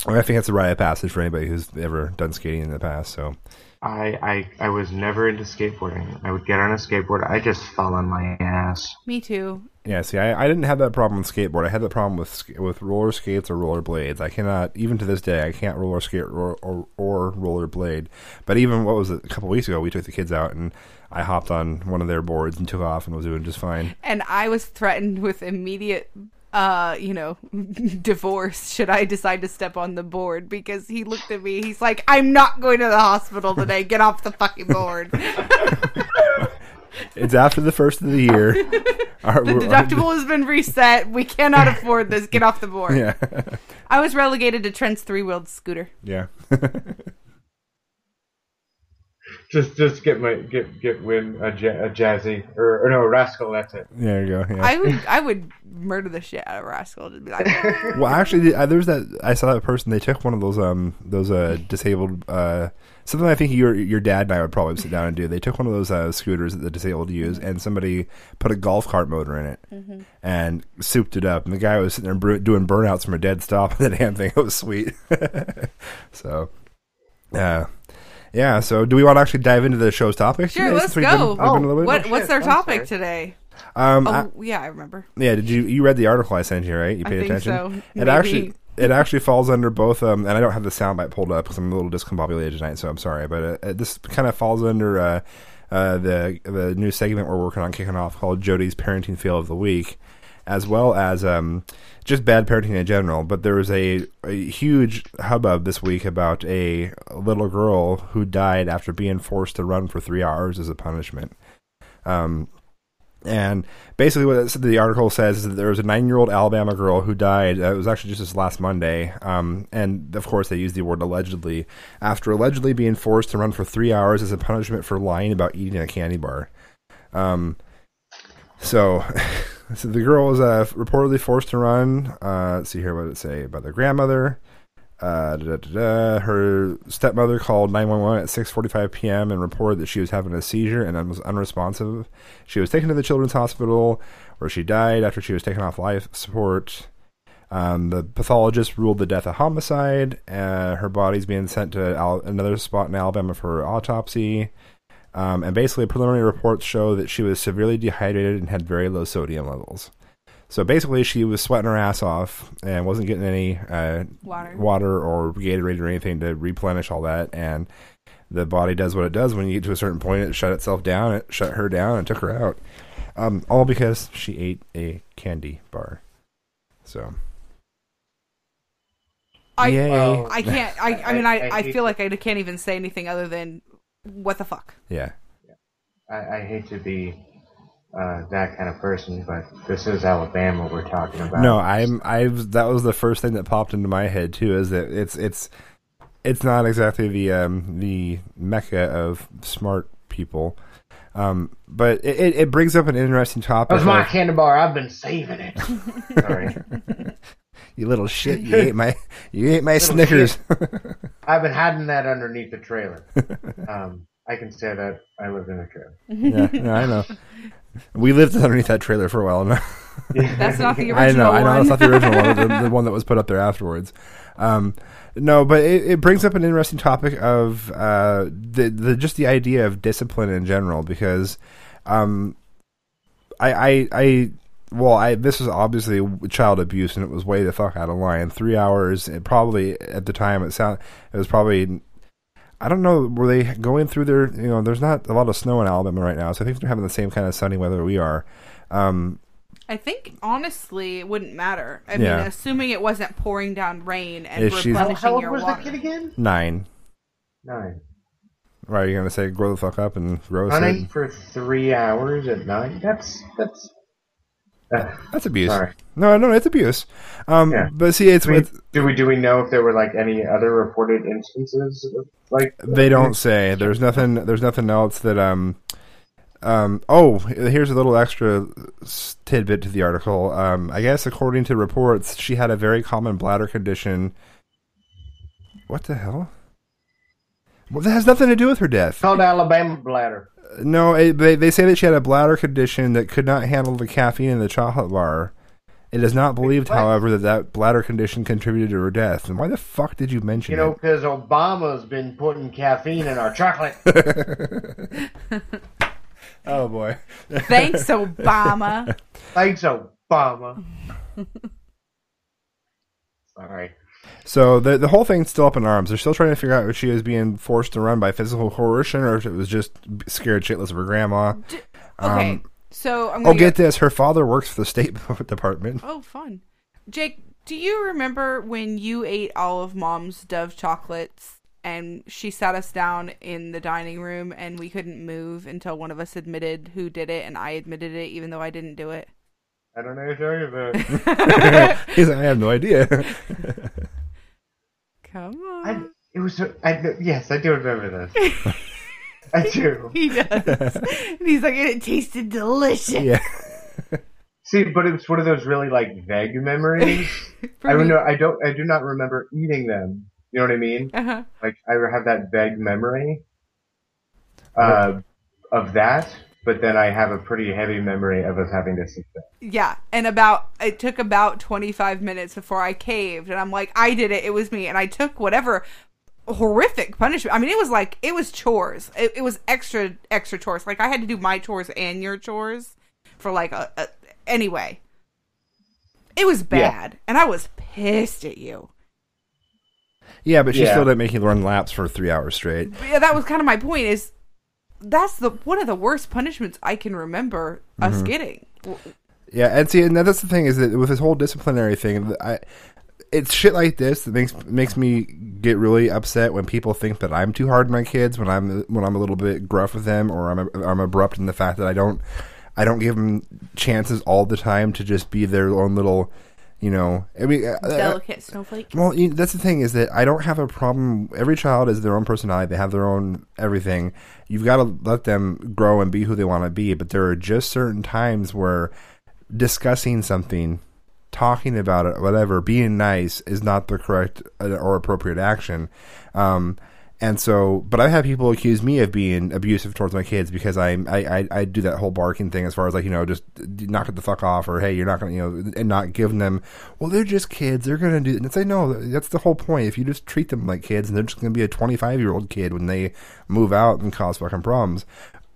I think that's a rite of passage for anybody who's ever done skating in the past. So. I, I I was never into skateboarding. I would get on a skateboard. I just fell on my ass. Me too. Yeah, see, I, I didn't have that problem with skateboard. I had that problem with with roller skates or roller blades. I cannot, even to this day, I can't roller skate or or, or roller blade. But even what was it a couple weeks ago, we took the kids out and I hopped on one of their boards and took off and was doing just fine. And I was threatened with immediate, uh, you know, divorce should I decide to step on the board because he looked at me. He's like, "I'm not going to the hospital today. Get off the fucking board." It's after the first of the year. Our- the we're- deductible has been reset. We cannot afford this. Get off the board. Yeah, I was relegated to Trent's three-wheeled scooter. yeah. Just just get my get get win a, ja- a jazzy or, or no a rascal. That's it. there you go. Yeah. I would I would murder the shit out of Rascal. Just be like, well, actually, I, there's that. I saw that person. They took one of those um those uh disabled uh something. I think your your dad and I would probably sit down and do. They took one of those uh, scooters that the disabled use, and somebody put a golf cart motor in it and souped it up. And the guy was sitting there br- doing burnouts from a dead stop. And the damn thing. It was sweet. so, uh, yeah. So, do we want to actually dive into the show's topic? sure, today, let's since been- go. we've been a little bit- what what's shit, their topic sorry. today? Um, Oh, I- yeah, I remember. Yeah, did you you read the article I sent you, right? You I paid think attention. so. It Maybe. actually it actually falls under both um and I don't have the soundbite pulled up because I'm a little discombobulated tonight, so I'm sorry, but uh, uh, this kind of falls under uh, uh, the the new segment we're working on kicking off called Jody's parenting fail of the week, as well as um just bad parenting in general. But there was a, a huge hubbub this week about a little girl who died after being forced to run for three hours as a punishment. Um, and basically, what the article says is that there was a nine-year-old Alabama girl who died. Uh, it was actually just this last Monday. Um, and of course, they use the word allegedly after allegedly being forced to run for three hours as a punishment for lying about eating a candy bar. Um, so, so the girl was uh, reportedly forced to run. Uh, let's see here what it say about their grandmother. Uh, da, da, da. Her stepmother called 911 at 6:45 p.m. and reported that she was having a seizure and was unresponsive. She was taken to the children's hospital, where she died after she was taken off life support. Um, the pathologist ruled the death a homicide. Uh, her body's being sent to Al- another spot in Alabama for autopsy. Um, and basically, preliminary reports show that she was severely dehydrated and had very low sodium levels. So basically, she was sweating her ass off and wasn't getting any uh, Water. water or Gatorade or anything to replenish all that. And the body does what it does when you get to a certain point. It shut itself down. It shut her down and took her out. Um, all because she ate a candy bar. So I Yay. Well, I can't. I I mean, I- I, I I feel to- like I can't even say anything other than what the fuck. yeah, I, I hate to be uh, that kind of person, but this is Alabama we're talking about. no, I'm I've that was the first thing that popped into my head too. Is that it's it's it's not exactly the um the mecca of smart people. Um, but it, it, it brings up an interesting topic. That's my of- candy bar. I've been saving it. Sorry, you little shit! You ate my you ate my Snickers. I've been hiding that underneath the trailer. Um, I can say that I lived in a trailer. yeah, yeah, I know. We lived underneath that trailer for a while now. That's not the original. I original know, I know. That's not the original one, the, the one that was put up there afterwards. Um, no, but it, it brings up an interesting topic of uh, the, the just the idea of discipline in general, because um, I, I, I, well, I this was obviously child abuse, and it was way the fuck out of line. Three hours, it probably at the time it sound it was probably. I don't know. Were they going through their? You know, there's not a lot of snow in Alabama right now, so I think they're having the same kind of sunny weather we are. Um, I think honestly, it wouldn't matter. I Yeah. mean, assuming it wasn't pouring down rain and If she's- How, how old your was water. the kid again? nine. Nine. Right, you're gonna say grow the fuck up and grow a Running seed? for three hours at night. That's that's. That's abuse. Sorry. No, no, it's abuse. Um, Yeah. but see, it's mean, with do we do we know if there were like any other reported instances of, like they don't say. There's nothing. There's nothing else that um. Um, oh, here's a little extra tidbit to the article. Um, I guess according to reports, she had a very common bladder condition. What the hell? Well, that has nothing to do with her death. called Alabama bladder? No, it, they they say that she had a bladder condition that could not handle the caffeine in the chocolate bar. It is not believed, What? however, that that bladder condition contributed to her death. And why the fuck did you mention You know, because Obama's been putting caffeine in our chocolate. Oh boy. Thanks, Obama. Thanks, Obama. Sorry. So the the whole thing's still up in arms. They're still trying to figure out if she was being forced to run by physical coercion or if it was just scared shitless of her grandma. Okay, Um, so I'm oh, gonna get this! Her father works for the State Department. Oh, fun. Jake, do you remember when you ate all of Mom's Dove chocolates and she sat us down in the dining room and we couldn't move until one of us admitted who did it and I admitted it even though I didn't do it? I don't know what you're talking about. He's like, I have no idea. Come on. I, it was. I, yes, I do remember this. I do. He does. and he's like, it tasted delicious. yeah. See, but it's one of those really like vague memories. I don't know. I don't. I do not remember eating them. You know what I mean? Uh-huh. Like I have that vague memory uh, of that, but then I have a pretty heavy memory of us having to sit there. Yeah, and about it took about 25 minutes before I caved and I'm like, I did it. It was me and I took whatever horrific punishment. I mean, it was like it was chores. It, it was extra extra chores. Like I had to do my chores and your chores for like a, a anyway. It was Yeah. bad and I was pissed at you. Yeah, but she Yeah. still didn't make you run laps for three hours straight. Yeah, that was kind of my point is that's the one of the worst punishments I can remember us Mhm. getting. Yeah, and see, and that's the thing is that with this whole disciplinary thing, I, it's shit like this that makes makes me get really upset when people think that I'm too hard on my kids when I'm when I'm a little bit gruff with them or I'm I'm abrupt in the fact that I don't I don't give them chances all the time to just be their own little, you know. I mean, uh, uh, Delicate snowflake. well, you, that's the thing is that I don't have a problem. Every child is their own personality. They have their own everything. You've got to let them grow and be who they want to be. But there are just certain times where discussing something, talking about it, whatever, being nice is not the correct uh, or appropriate action. Um, and so, but I've had people accuse me of being abusive towards my kids because I, I, I, do that whole barking thing as far as like, you know, just knock it the fuck off or, hey, you're not going to, you know, and not giving them, well, they're just kids. They're going to do, and it's like, no, that's the whole point. If you just treat them like kids and they're just going to be a 25 year old kid when they move out and cause fucking problems.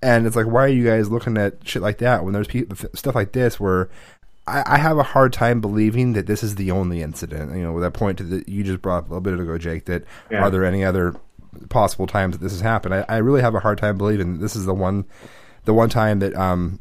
And it's like, why are you guys looking at shit like that when there's people, stuff like this where I, I have a hard time believing that this is the only incident. You know, with that point to that you just brought up a little bit ago, Jake. That Yeah. are there any other possible times that this has happened? I, I really have a hard time believing that this is the one, the one time that um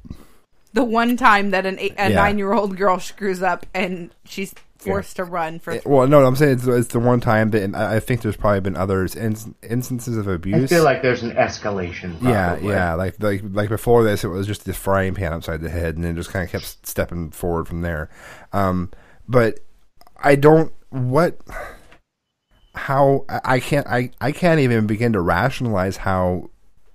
the one time that an eight, a Yeah. nine year old girl screws up and she's forced to run for it- well, no, I'm saying it's, it's the one time that and I I think there's probably been others in, instances of abuse. I feel like there's an escalation. Yeah, yeah. Like like like before this, it was just the frying pan upside the head, and then just kind of kept stepping forward from there. Um, but I don't what how I, can't I I can't even begin to rationalize how.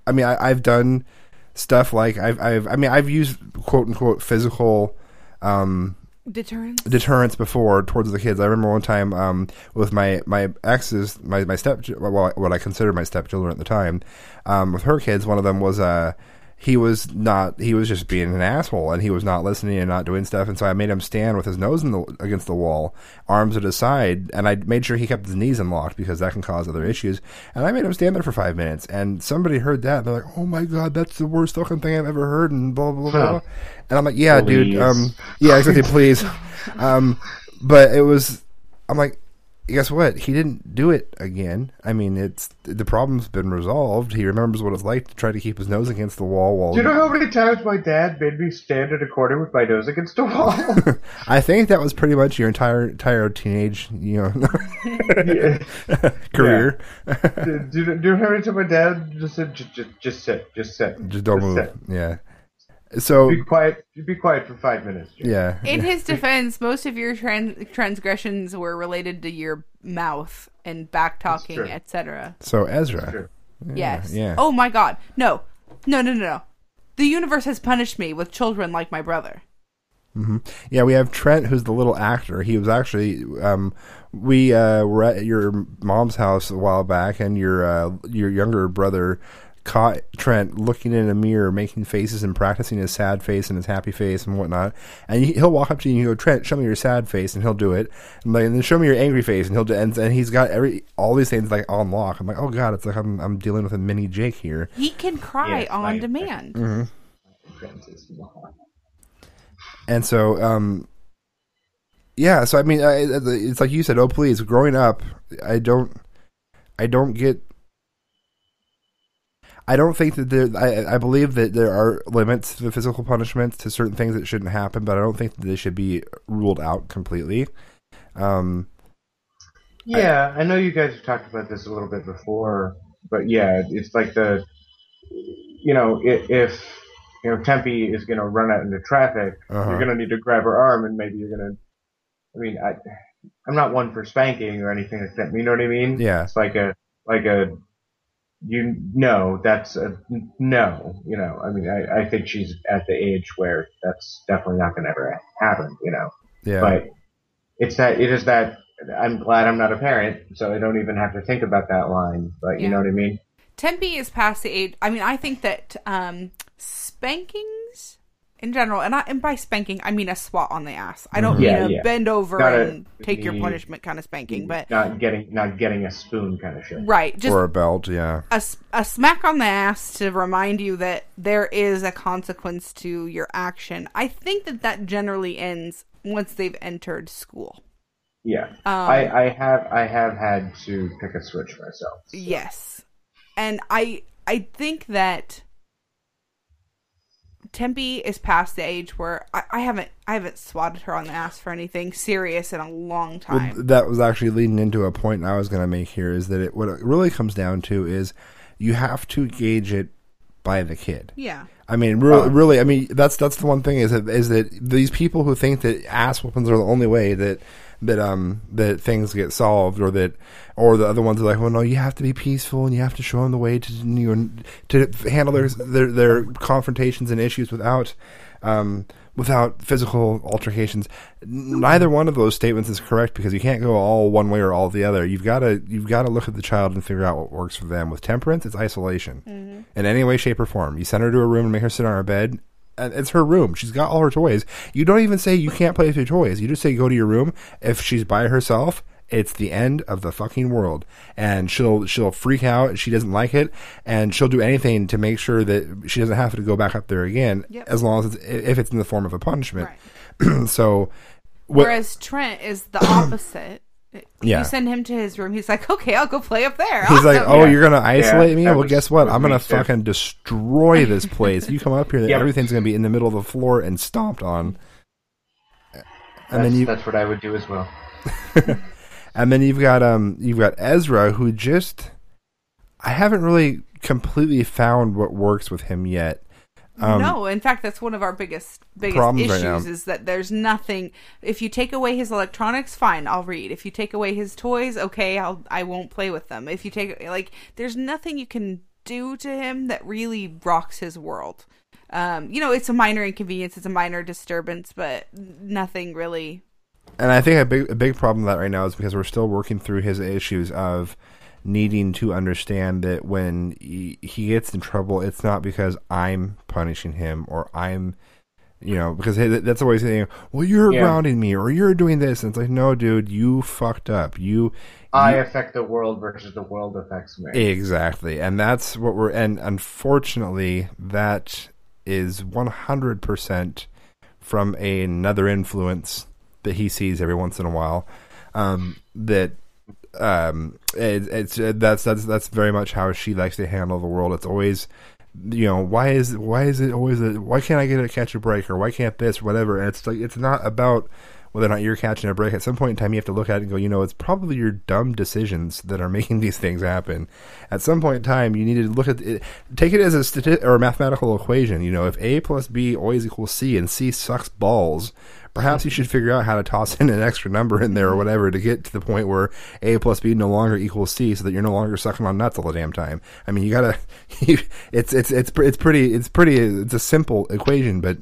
I mean, I, I've done stuff like I've I've I mean I've used quote unquote physical. Um, deterrence. deterrence before towards the kids. I remember one time um, with my my exes, my my step, well, what I considered my stepchildren at the time, um, with her kids. One of them was uh, he was not he was just being an asshole and he was not listening and not doing stuff. And so I made him stand with his nose in the, against the wall, arms at his side, and I made sure he kept his knees unlocked because that can cause other issues. And I made him stand there for five minutes. And somebody heard that and they're like, "Oh my god, that's the worst fucking thing I've ever heard." And blah blah blah. Huh. And I'm like, "Yeah, dude. Um, yeah, exactly. Please." um, but it was. I'm like, guess what? He didn't do it again. I mean, it's the problem's been resolved. He remembers what it's like to try to keep his nose against the wall while. Do you know how many times my dad made me stand in a corner with my nose against a wall? I think that was pretty much your entire entire teenage, you know, career. do, do, you- do you know how many times my dad just said, just, just, just sit, just sit, Just don't move. sit. Yeah. So Be quiet. Be quiet for five minutes. Jim. yeah. In his defense, most of your trans- transgressions were related to your mouth and back talking, etc. So Ezra. True. Yes. Yeah. Oh my god. No. No, no, no, no. The universe has punished me with children like my brother. hmm Yeah, we have Trent, who's the little actor. He was actually um, we uh, were at your mom's house a while back, and your uh, your younger brother caught Trent looking in a mirror, making faces and practicing his sad face and his happy face and whatnot. And he- he'll walk up to you and you go, "Trent, show me your sad face," and he'll do it. And, like, and then show me your angry face, and he'll do. And, and he's got every all these things like on lock. I'm like, oh god, it's like I'm I'm dealing with a mini Jake here. He can cry Yes, on I- demand. hmm And so, um, yeah. So I mean, I, it's like you said. Oh, please. Growing up, I don't, I don't get. I don't think that there. I, I believe that there are limits to the physical punishments to certain things that shouldn't happen, but I don't think that they should be ruled out completely. Um, Yeah, I know you guys have talked about this a little bit before, but yeah, it's like the, you know, i- if you know Tempe is going to run out into traffic, Uh-huh. you're going to need to grab her arm, and maybe you're going to. I mean, I, I'm not one for spanking or anything like that. You know what I mean? Yeah. It's like a like a, you know, that's a no. You know, I mean, I, I think she's at the age where that's definitely not going to ever happen. You know. yeah. But it's that it is that I'm glad I'm not a parent, so I don't even have to think about that line. But you Yeah. know what I mean? Tempe is past the age. I mean, I think that um, spankings in general, and I and by spanking I mean a swat on the ass. I don't Yeah, mean a yeah. bend over Gotta and take your punishment kind of spanking, but Not getting not getting a spoon kind of shit. right, just or a belt. Yeah. A, a smack on the ass to remind you that there is a consequence to your action. I think that that generally ends once they've entered school. Yeah. Um, I, I have I have had to pick a switch myself. Yes. And I I think that Tempe is past the age where I, I haven't I haven't swatted her on the ass for anything serious in a long Well, time. that was actually leading into a point I was going to make here is that it, what it really comes down to is you have to gauge it by the kid. yeah. I mean, really, really, I mean, that's that's the one thing is that is that these people who think that ass whoopings are the only way that that um that things get solved, or that or the other ones are like, well, no, you have to be peaceful and you have to show them the way to you know, to handle their their their confrontations and issues without um without physical altercations. Neither one of those statements is correct because you can't go all one way or all the other. You've got to you've got to look at the child and figure out what works for them. With temperance, it's isolation in any way, shape, or form. You send her to a room and make her sit on her bed. And it's her room. She's got all her toys. You don't even say you can't play with your toys. You just say go to your room. If she's by herself, it's the end of the fucking world. And she'll she'll freak out. She doesn't like it, and she'll do anything to make sure that she doesn't have to go back up there again. Yep. As long as it's, if it's in the form of a punishment. Right. so, what, Whereas Trent is the opposite. Yeah. You send him to his room. He's like, okay, I'll go play up there. He's like, Awesome. "Oh, you're gonna isolate Yeah, me? Well, was- guess what? I'm gonna me too. fucking destroy this place. you come up here, Yep. everything's gonna be in the middle of the floor and stomped on." And That's, then you, that's what I would do as well. and then you've got um, you've got Ezra, who just, I haven't really completely found what works with him yet. Um, no, in fact, that's one of our biggest biggest right issues now. is that there's nothing. If you take away his electronics, fine, I'll read. If you take away his toys, okay, I'll I won't play with them. If you take like, there's nothing you can do to him that really rocks his world. Um, you know, it's a minor inconvenience, it's a minor disturbance, but nothing really. And I think a big a big problem with that right now is because we're still working through his issues of needing to understand that when he, he gets in trouble, it's not because I'm punishing him or I'm, you know, because that's always saying, "Well, you're Yeah. grounding me or you're doing this," and it's like, "No, dude, you fucked up. You." I you- affect the world versus the world affects me. Exactly. And that's what we're and unfortunately that is 100% from another influence that he sees every once in a while um that um it, it's that's that's that's very much how she likes to handle the world. It's always you know why is why is it always a, why can't i get a catch a break or why can't this whatever? And it's like it's not about whether or not you're catching a break at some point in time you have to look at it and go you know it's probably your dumb decisions that are making these things happen. At some point in time you need to look at it take it as a stati- or a mathematical equation. You know if a plus b always equals c and c sucks balls perhaps you should figure out how to toss in an extra number in there or whatever to get to the point where a plus b no longer equals c so that you're no longer sucking on nuts all the damn time. I mean you gotta it's it's it's it's pretty it's pretty it's a simple equation but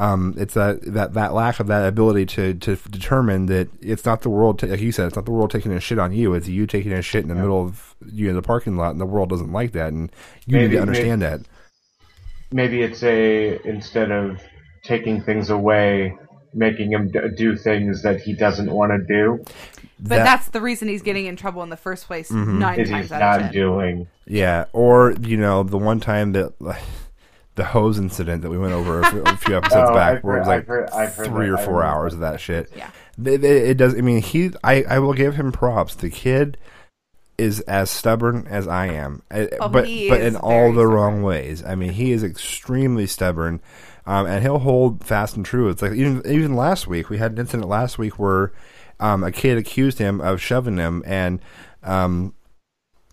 um, it's that, that that lack of that ability to to determine that it's not the world, ta- like you said, it's not the world taking a shit on you. It's you taking a shit in the middle of you in the parking lot, and the world doesn't like that, and you need to understand maybe- that. Maybe it's a instead of taking things away, making him do things that he doesn't want to do. But That- that's the reason he's getting in trouble in the first place. Mhm. Nine times he's out of not ten. doing. Yeah, or you know, the one time that the hose incident that we went over a few, a few episodes Oh, back, I've where it was like I've heard- I've heard three that. or four hours of that shit. Yeah. It, it, it does. I mean, he. I, I will give him props. The kid is as stubborn as I am, Uh, Oh, but he but is in all very the wrong ways. I mean, he is extremely stubborn, um, and he'll hold fast and true. It's like even even last week we had an incident last week where um, a kid accused him of shoving him, and um,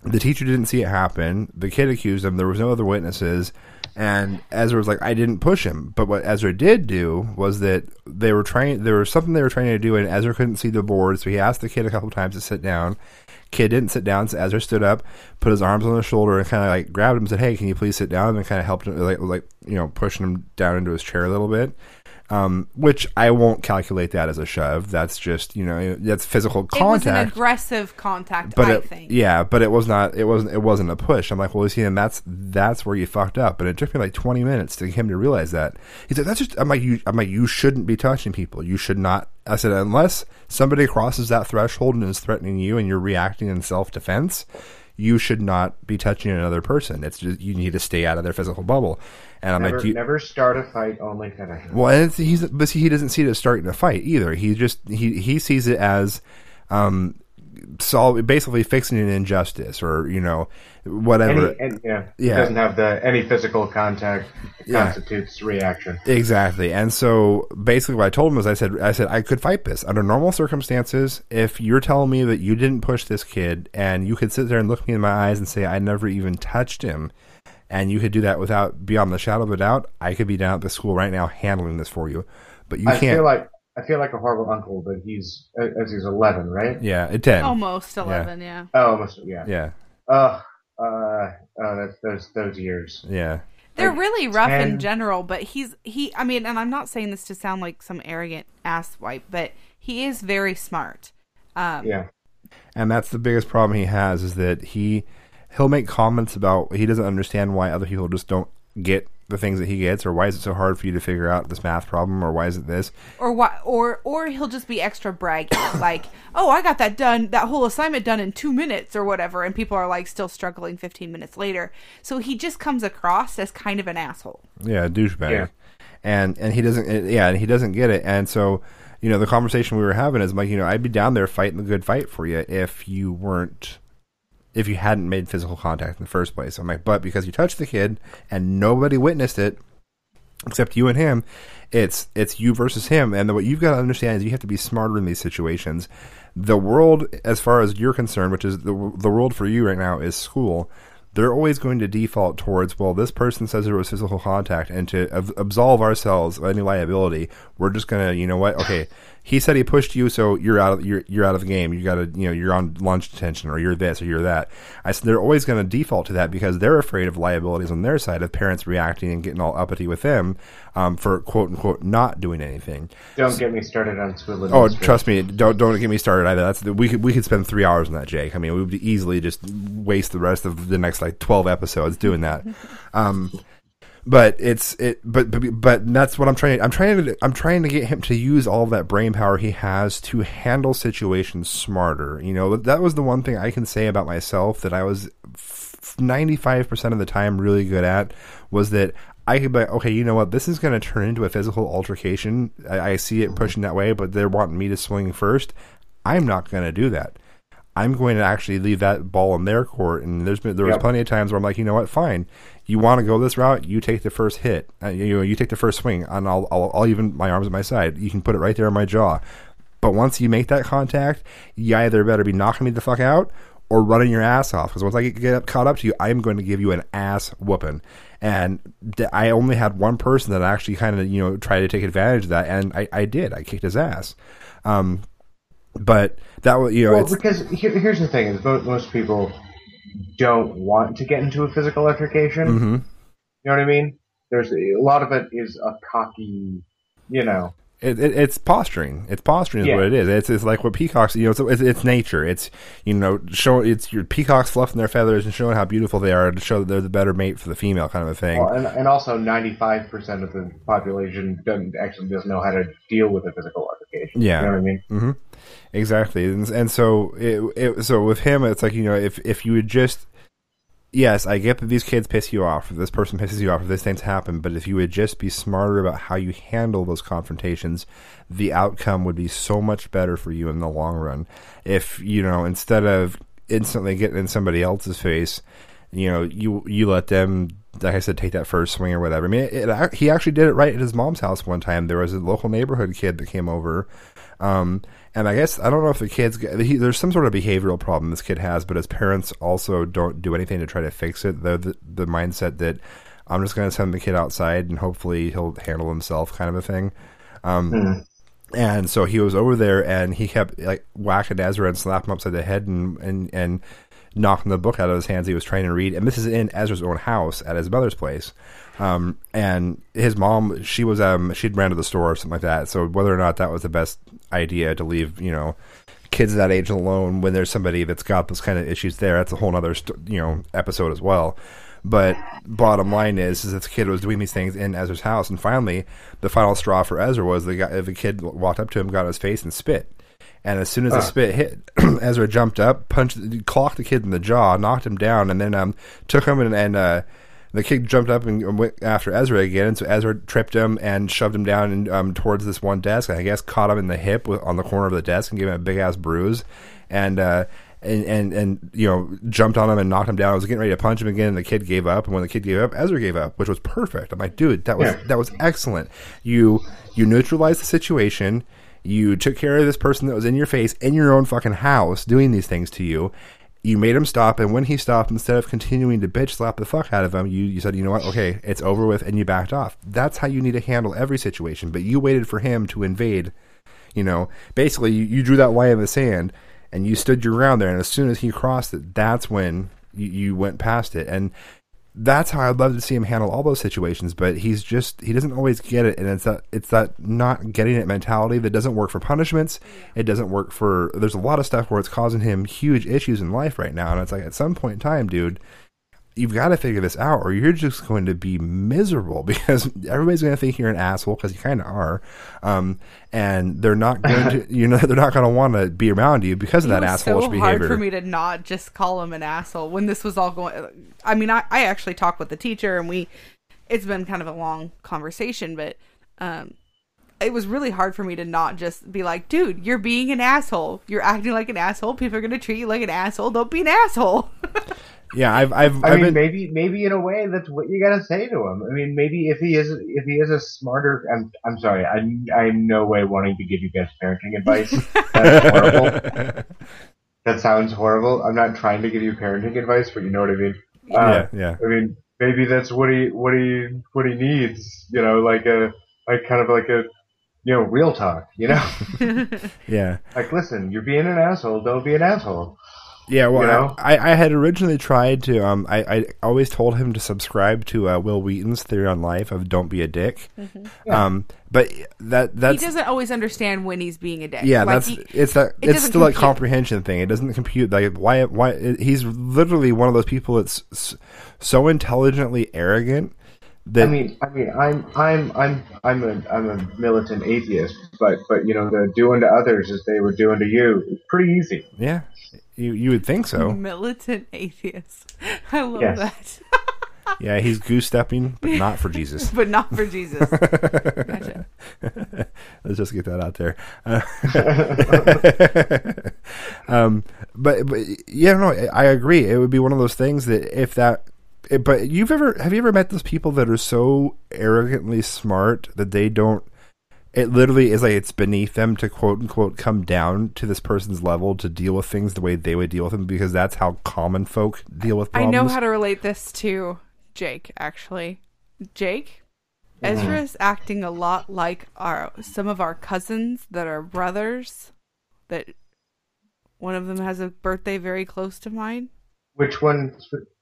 the teacher didn't see it happen. The kid accused him. There was no other witnesses. And Ezra was like, I didn't push him. But what Ezra did do was that they were trying, there was something they were trying to do, and Ezra couldn't see the board. So he asked the kid a couple times to sit down. Kid didn't sit down, so Ezra stood up, put his arms on his shoulder, and kind of like grabbed him and said, Hey, can you please sit down? And kind of helped him, like, like, you know, pushing him down into his chair a little bit. Um, which I won't calculate that as a shove. That's just, you know, that's physical contact. It was an aggressive contact, but I it, think. yeah, but it was not. It wasn't. It wasn't a push. I'm like, well, see, and that's that's where you fucked up. And it took me like 20 minutes to him to realize that. He said, "That's just." I'm like, you. I'm like, you shouldn't be touching people. You should not. I said, unless somebody crosses that threshold and is threatening you, and you're reacting in self defense, you should not be touching another person. It's just you need to stay out of their physical bubble. And I'm never, like, do you, never start a fight, only finish well, and he's but see, he doesn't see it as starting a fight either. He just he he sees it as um solve basically fixing an injustice or you know whatever. Any, and, yeah, Yeah. It doesn't have the any physical contact Yeah. constitutes reaction. Exactly. And so basically what I told him was I said I said I could fight this under normal circumstances if you're telling me that you didn't push this kid and you could sit there and look me in my eyes and say I never even touched him and you could do that without beyond the shadow of a doubt, I could be down at the school right now handling this for you. But you I can't feel like I feel like a horrible uncle, but he's as he's eleven, right? Yeah, at ten. Almost 11, yeah. Oh, almost yeah. Yeah. Oh, uh, oh, that's those those years. Yeah. They're Like, really rough in general, but he's he. I mean, and I'm not saying this to sound like some arrogant asswipe, but he is very smart. Um, Yeah. And that's the biggest problem he has is that he he'll make comments about he doesn't understand why other people just don't get the things that he gets or why is it so hard for you to figure out this math problem or why is it this? Or why? Or or he'll just be extra bragging, like, "Oh, I got that done, that whole assignment done in two minutes or whatever," and people are like still struggling 15 minutes later. So he just comes across as kind of an asshole. Yeah, a douchebag. Yeah. And and he doesn't yeah, and he doesn't get it. And so, you know, the conversation we were having is like, you know, I'd be down there fighting the good fight for you if you weren't if you hadn't made physical contact in the first place. I'm like, but because you touched the kid and nobody witnessed it except you and him, it's it's you versus him. And what you've got to understand is you have to be smarter in these situations. The world, as far as you're concerned, which is the the world for you right now, is school. They're always going to default towards, well, this person says there was physical contact, and to ab- absolve ourselves of any liability, we're just gonna, you know what? Okay, he said he pushed you, so you're out of you're you're out of the game. You got to, you know, you're on lunch detention, or you're this, or you're that. I said they're always going to default to that because they're afraid of liabilities on their side of parents reacting and getting all uppity with them um, for quote unquote not doing anything. Don't get me started on school. Oh, trust me, don't don't get me started either. That's the, we could we could spend three hours on that, Jake. I mean, we would easily just waste the rest of the next like twelve episodes doing that. Um, but it's it, but but but that's what I'm trying. I'm trying to I'm trying to get him to use all that brain power he has to handle situations smarter. You know, that was the one thing I can say about myself that I was ninety five percent of the time really good at was that I could be like, okay, you know what? This is going to turn into a physical altercation. I, I see it pushing that way, but they're wanting me to swing first. I'm not going to do that. I'm going to actually leave that ball in their court. And there's been there was Yep. plenty of times where I'm like, you know what? Fine. You want to go this route? You take the first hit. Uh, you know, you take the first swing, and I'll, I'll I'll even my arms at my side. You can put it right there on my jaw. But once you make that contact, you either better be knocking me the fuck out or running your ass off. Because once I get, get up, caught up to you, I'm going to give you an ass whooping. And I only had one person that actually kind of you know tried to take advantage of that, and I, I did. I kicked his ass. Um, but that was you know well, because here, here's the thing: is mo- most people don't want to get into a physical altercation. Mhm. You know what I mean? There's a lot of it is a cocky, you know. It, it, it's posturing. It's posturing is Yeah. what it is. It's, it's like what peacocks. You know, it's, it's, it's nature. It's you know, show it's your peacocks fluffing their feathers and showing how beautiful they are to show that they're the better mate for the female, kind of a thing. Well, and, and also, 95% of the population doesn't actually doesn't know how to deal with a physical altercation. Yeah. You know what I mean? hmm Exactly, and, and so it, it, so with him, it's like you know, if if you would just yes, I get that these kids piss you off, this person pisses you off, if these things happen, but if you would just be smarter about how you handle those confrontations, the outcome would be so much better for you in the long run. If, you know, instead of instantly getting in somebody else's face, you know, you you let them, like I said, take that first swing or whatever. I mean, it, it, he actually did it right at his mom's house one time. There was a local neighborhood kid that came over, um, and I guess I don't know if the kids he, there's some sort of behavioral problem this kid has, but his parents also don't do anything to try to fix it. They're the, the mindset that I'm just going to send the kid outside and hopefully he'll handle himself, kind of a thing. Um, Mhm. And so he was over there, and he kept like whacking Ezra and slapping him upside the head, and and and knocking the book out of his hands he was trying to read. And this is in Ezra's own house at his mother's place. Um, and his mom, she was um, she'd ran to the store or something like that. So whether or not that was the best idea to leave, you know, kids that age alone when there's somebody that's got those kind of issues there, that's a whole other st- you know episode as well. But bottom line is, is this kid was doing these things in Ezra's house, and finally, the final straw for Ezra was the guy, the kid walked up to him, got in his face, and spit. And as soon as the Ah. spit hit, Ezra jumped up, punched, clocked the kid in the jaw, knocked him down, and then um, took him and, and uh, the kid jumped up and went after Ezra again. And so Ezra tripped him and shoved him down and, um, towards this one desk. And I guess caught him in the hip with, on the corner of the desk and gave him a big ass bruise. And uh, and, and and you know jumped on him and knocked him down. I was getting ready to punch him again, and the kid gave up. And when the kid gave up, Ezra gave up, which was perfect. I'm like, dude, that was Yeah. that was excellent. You you neutralized the situation. You took care of this person that was in your face in your own fucking house doing these things to you. You made him stop, and when he stopped, instead of continuing to bitch slap the fuck out of him, you, you said, you know what, okay, it's over with, and you backed off. That's how you need to handle every situation. But you waited for him to invade. You know, basically, you, you drew that line in the sand, and you stood your ground there. And as soon as he crossed it, that's when you, you went past it. And that's how I'd love to see him handle all those situations, but he's just he doesn't always get it, and it's that it's that not getting it mentality that doesn't work for punishments. It doesn't work for there's a lot of stuff where it's causing him huge issues in life right now, and it's like at some point in time, dude, you've got to figure this out, or you're just going to be miserable because everybody's going to think you're an asshole because you kind of are, um, and they're not going to you know they're not going to want to be around you because of It that was assholeish so behavior. hard for me to not just call him an asshole when this was all going. I mean, I, I actually talked with the teacher, and we. It's been kind of a long conversation, but um, it was really hard for me to not just be like, "Dude, you're being an asshole. You're acting like an asshole. People are going to treat you like an asshole. Don't be an asshole." yeah, I've I've I I've mean, been maybe maybe in a way that's what you gotta say to him. I mean, maybe if he is if he is a smarter, I'm I'm sorry, I I'm in no way wanting to give you guys parenting advice. That's horrible. that sounds horrible. I'm not trying to give you parenting advice, but you know what I mean. Uh, yeah yeah. I mean, maybe that's what he what he what he needs. You know, like a like kind of like a you know real talk. You know, Yeah. like listen, you're being an asshole. Don't be an asshole. Yeah, well, You know? I, I had originally tried to. Um, I, I always told him to subscribe to uh, Wil Wheaton's theory on life of "Don't be a dick." Um, but that he doesn't always understand when he's being a dick. yeah, Like, that's he- it's that it it's doesn't still a comprehension thing. It doesn't compute. Like why why he's literally one of those people that's so intelligently arrogant that I mean, I mean, I'm, I'm, I'm, I'm a, I'm a militant atheist, but, but you know, the doing to others as they were doing to you is pretty easy. yeah, you you would think so. militant atheist. I love Yes. that, yeah, he's goose stepping, but not for Jesus. but not for Jesus. Gotcha. Let's just get that out there. Uh, um, but, but yeah, no, I agree. It would be one of those things that if that. But you've ever have you ever met those people that are so arrogantly smart that they don't? It literally is like it's beneath them to quote unquote come down to this person's level to deal with things the way they would deal with them because that's how common folk deal with I know how to relate this to Jake, actually. Jake, Ezra is acting a lot like our some of our cousins that are brothers. That one of them has a birthday very close to mine. Which one?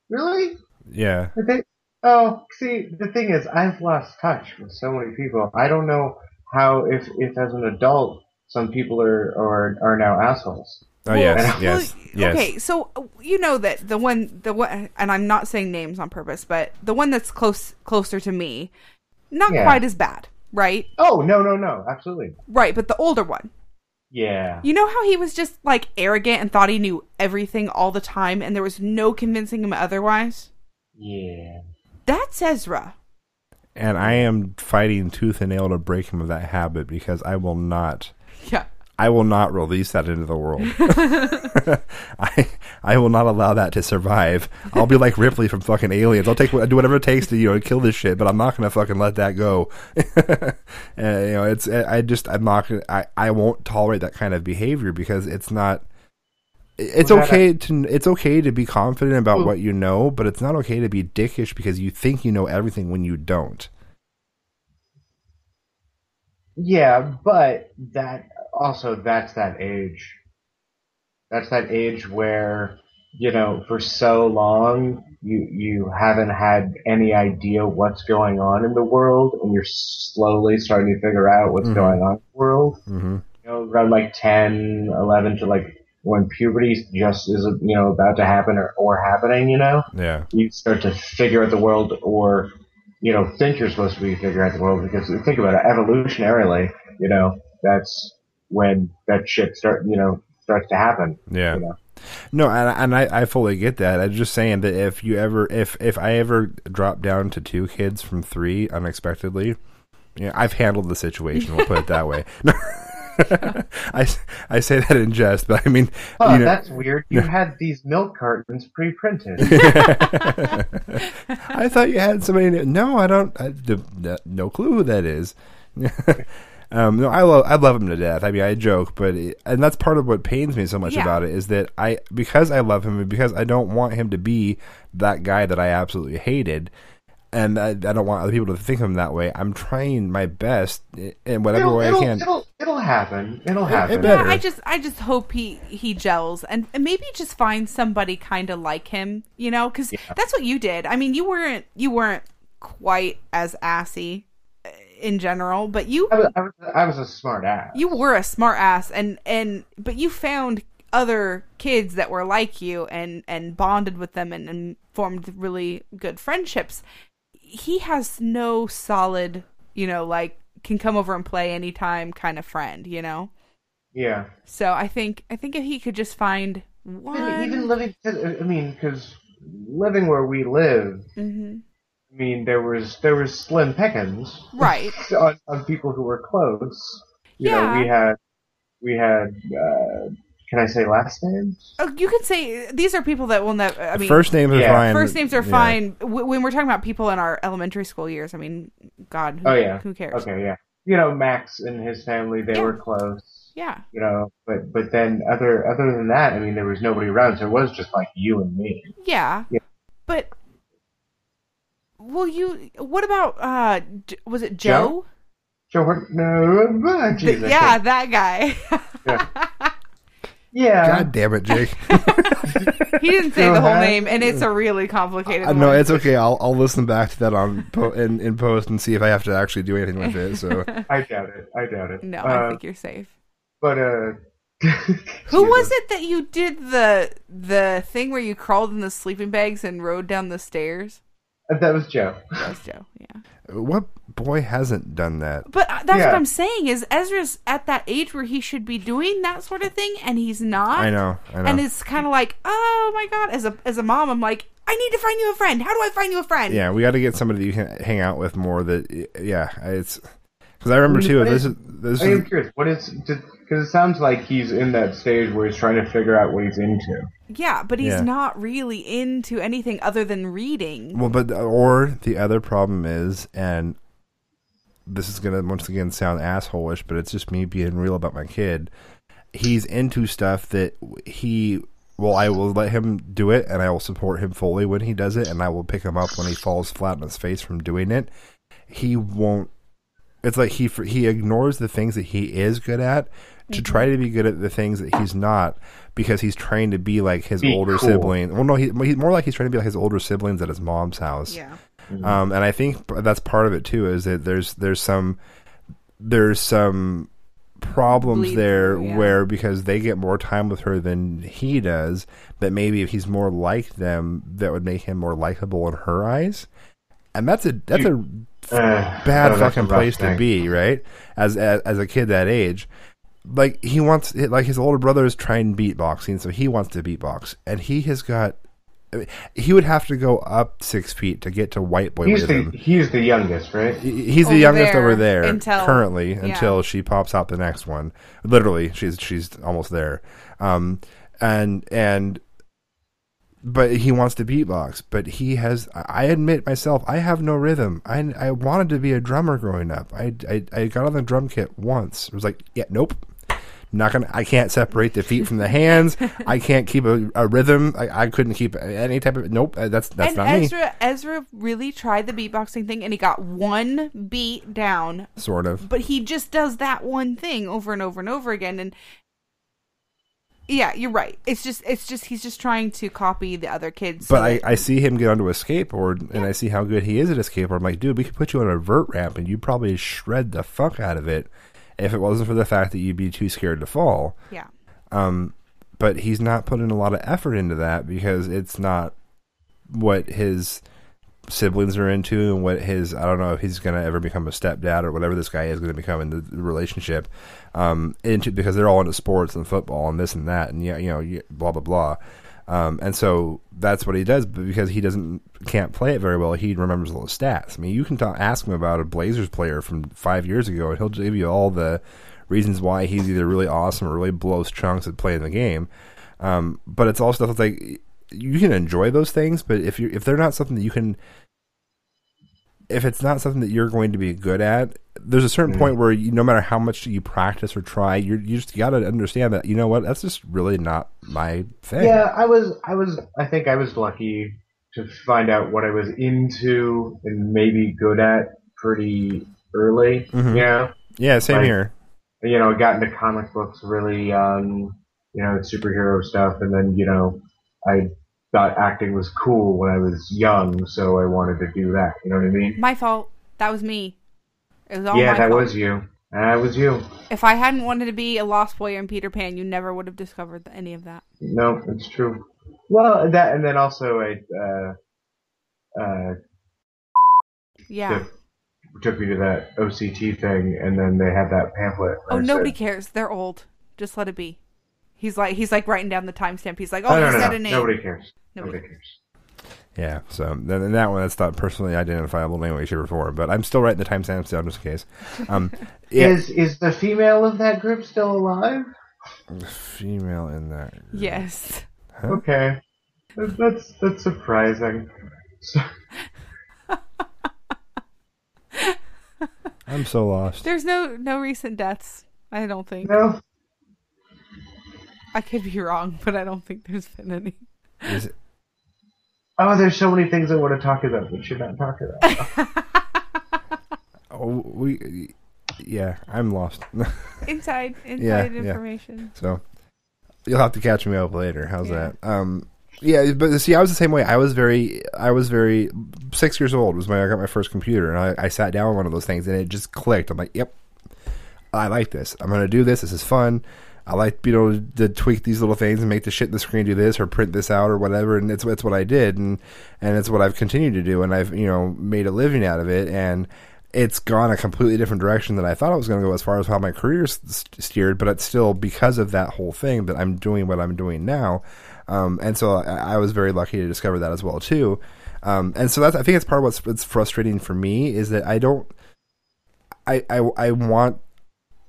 Really? Yeah. I think, oh, see, the thing is, I've lost touch with so many people. I don't know how, if, if as an adult, some people are, are, are now assholes. Oh yes, Well, yes, yes. Okay, so uh, you know that the one, the one, and I'm not saying names on purpose, but the one that's close, closer to me, not Yeah. quite as bad, right? Oh, no, no, no, absolutely. Right, but the older one, Yeah. You know how he was just like arrogant and thought he knew everything all the time and there was no convincing him otherwise? Yeah. That's Ezra. And I am fighting tooth and nail to break him of that habit because I will not. Yeah. I will not release that into the world. I I will not allow that to survive. I'll be like Ripley from fucking Aliens. I'll take what- do whatever it takes to you know kill this shit, but I'm not gonna fucking let that go. and, you know, it's I just I'm not gonna I I won't tolerate that kind of behavior because it's not. It's okay to it's okay to be confident about Well- what you know, but it's not okay to be dickish because you think you know everything when you don't. Yeah, but that also that's that age. That's that age where you know for so long you you haven't had any idea what's going on in the world, and you're slowly starting to figure out what's Mhm. going on in the world. hmm You know, around like 10, 11 to like when puberty just is you know about to happen or, or happening. You know, Yeah. you start to figure out the world or you know think you're supposed to be figuring out the world because think about it evolutionarily you know that's when that shit start you know starts to happen Yeah. you know No, and, and I, I fully get that. I'm just saying that if you ever, if if I ever drop down to two kids from three unexpectedly, yeah, I've handled the situation. We'll put it that way. I, I say that in jest, but I mean, oh you know, that's weird you had these milk cartons pre-printed I thought you had somebody. No, I don't. I, d- d- no clue who that is. um, no, I love. I love him to death. I mean, I joke, but it, and that's part of what pains me so much Yeah. about it is that I because I love him and because I don't want him to be that guy that I absolutely hated. And I, I don't want other people to think of him that way. I'm trying my best in whatever it'll, way it'll, I can. it'll, it'll happen it'll happen it better. I just I just hope he he gels and, and maybe just find somebody kind of like him, you know, cuz that's what you did. I mean, you weren't you weren't quite as assy uh, in general, but you I was, I was, I was a smart ass you were a smart ass and and but you found other kids that were like you and and bonded with them and, and formed really good friendships he has no solid you know like can come over and play anytime kind of friend you know yeah so i think i think if he could just find one even, even living i mean because living where we live Mhm. I mean, there was there was slim pickings, Right. on, on people who were close. You Yeah. know, we had we had. Uh, can I say last names? Oh, you could say these are people that will never. I mean, First names are Yeah. fine. First names are Yeah. fine. W- when we're talking about people in our elementary school years, I mean, God, who, Oh yeah. who cares? Okay, yeah. You know, Max and his family, they Yeah. were close. Yeah. You know, but but then other other than that, I mean, there was nobody around, so it was just like you and me. Yeah. Yeah. But well, you. What about uh? Was it Joe? Joe, Hort- no, ah, The- geez, yeah, that guy. yeah. God damn it, Jake. he didn't say Joe the whole name, and it's a really complicated. Uh, no, it's okay. I'll I'll listen back to that on po- in, in post and see if I have to actually do anything with it. So I doubt it. I doubt it. No, I Uh, think you're safe. But uh, Who was it that you did the the thing where you crawled in the sleeping bags and rode down the stairs? that was Joe. That was Joe. Yeah. What boy hasn't done that? But uh, that's Yeah. what I'm saying is Ezra's at that age where he should be doing that sort of thing, and he's not. I know. I know. And it's kind of like, oh my god, as a as a mom, I'm like, I need to find you a friend. How do I find you a friend? yeah, we got to get somebody you can hang out with more. That yeah, it's because I remember too. This is- is this I am is curious. What is because it sounds like he's in that stage where he's trying to figure out what he's into. Yeah, but he's Yeah. not really into anything other than reading. well, but or the other problem is, and this is gonna once again sound assholeish, but it's just me being real about my kid. He's into stuff that he. Well, I will let him do it, and I will support him fully when he does it, and I will pick him up when he falls flat on his face from doing it. He won't. It's like he he ignores the things that he is good at to try to be good at the things that he's not because he's trying to be like his Be older cool. sibling. Well, no, he, he's more like he's trying to be like his older siblings at his mom's house. Yeah. Um, and I think that's part of it too. Is that there's there's some there's some problems Bleed there yeah. where because they get more time with her than he does, that maybe if he's more like them, that would make him more likable in her eyes. And that's a that's a Uh, bad that's a fucking rough place to be, right? As, as as a kid that age. like he wants like his older brother is trying beatboxing, so he wants to beatbox, and he has got. I mean, he would have to go up six feet to get to white boy He's the he's the youngest, right? He- He's the youngest there over there until- currently yeah. until she pops out the next one. Literally, she's she's almost there. Um, and and but he wants to beatbox. But he has. I admit myself, I have no rhythm. I I wanted to be a drummer growing up. I I, I got on the drum kit once. It was like, yeah, nope. Not gonna. I can't separate the feet from the hands. I can't keep a, a rhythm. I, I couldn't keep any type of. Nope. uh, That's that's and not me. Ezra Ezra really tried the beatboxing thing and he got one beat down, Sort of. but he just does that one thing over and over and over again and yeah, you're right. It's just it's just he's just trying to copy the other kids. so But I, I see him get onto a skateboard and I see how good he is at a skateboard. I'm like, dude, we could put you on a vert ramp and you'd probably shred the fuck out of it if it wasn't for the fact that you'd be too scared to fall. yeah. Um, but he's not putting a lot of effort into that because it's not what his siblings are into and what his I don't know if he's gonna ever become a stepdad or whatever this guy is gonna become in the, the relationship. Um, into because they're all into sports and football and this and that and yeah, you know, blah blah blah. Um, and so that's what he does, but because he doesn't can't play it very well, he remembers all the stats. I mean, you can ta ask him about a Blazers player from five years ago, and he'll give you all the reasons why he's either really awesome or really blows chunks at playing the game. Um, but it's all stuff like you can enjoy those things, but if you if they're not something that you can, if it's not something that you're going to be good at, there's a certain Mhm. point where you, no matter how much you practice or try, you're, you just got to understand that you know what that's just really not my thing. Yeah, I was, I was, I think I was lucky to find out what I was into and maybe good at pretty early. Mhm. You know, Yeah, same Like, here. you know, I got into comic books really young, you know, superhero stuff, and then you know, I thought acting was cool when I was young, so I wanted to do that. You know what I mean? My fault. That was me. It was all yeah, that fault. was you. That was you. If I hadn't wanted to be a Lost Boy in Peter Pan, you never would have discovered any of that. No, it's true. Well, that and then also I uh, uh, Yeah. took, took me to that OCT thing, and then they had that pamphlet. Oh, nobody said- cares. They're old. Just let it be. He's like he's like writing down the timestamp. He's like, oh, Oh, he no, no, said no. a name. Nobody cares. Nobody Nobody cares. Yeah, so then that one, that's not personally identifiable in any way, shape, or form. But I'm still writing the timestamps down just in case. Um, yeah, Is is the female of that group still alive? The female in that. group. Yes. Huh? Okay, that's that's surprising. So, I'm so lost. There's no no recent deaths. I don't think. no, I could be wrong, but I don't think there's been any. Is it, oh, there's so many things I want to talk about, but you should not talk about. oh, we. Yeah, I'm lost. Inside inside Yeah, yeah. information. So you'll have to catch me up later. How's Yeah. that? Um, yeah, but see, I was the same way. I was very, I was very six years old was when I got my first computer, and I, I sat down on one of those things, and it just clicked. I'm like, yep, I like this. I'm gonna do this. This is fun. I like you know to tweak these little things and make the shit in the screen do this or print this out or whatever, and it's it's what I did, and and it's what I've continued to do, and I've you know made a living out of it, and it's gone a completely different direction than I thought it was going to go as far as how my career steered, but it's still because of that whole thing that I'm doing what I'm doing now. Um, and so I, I was very lucky to discover that as well too. Um, and so that's, I think it's part of what's, what's frustrating for me is that I don't, I, I, I want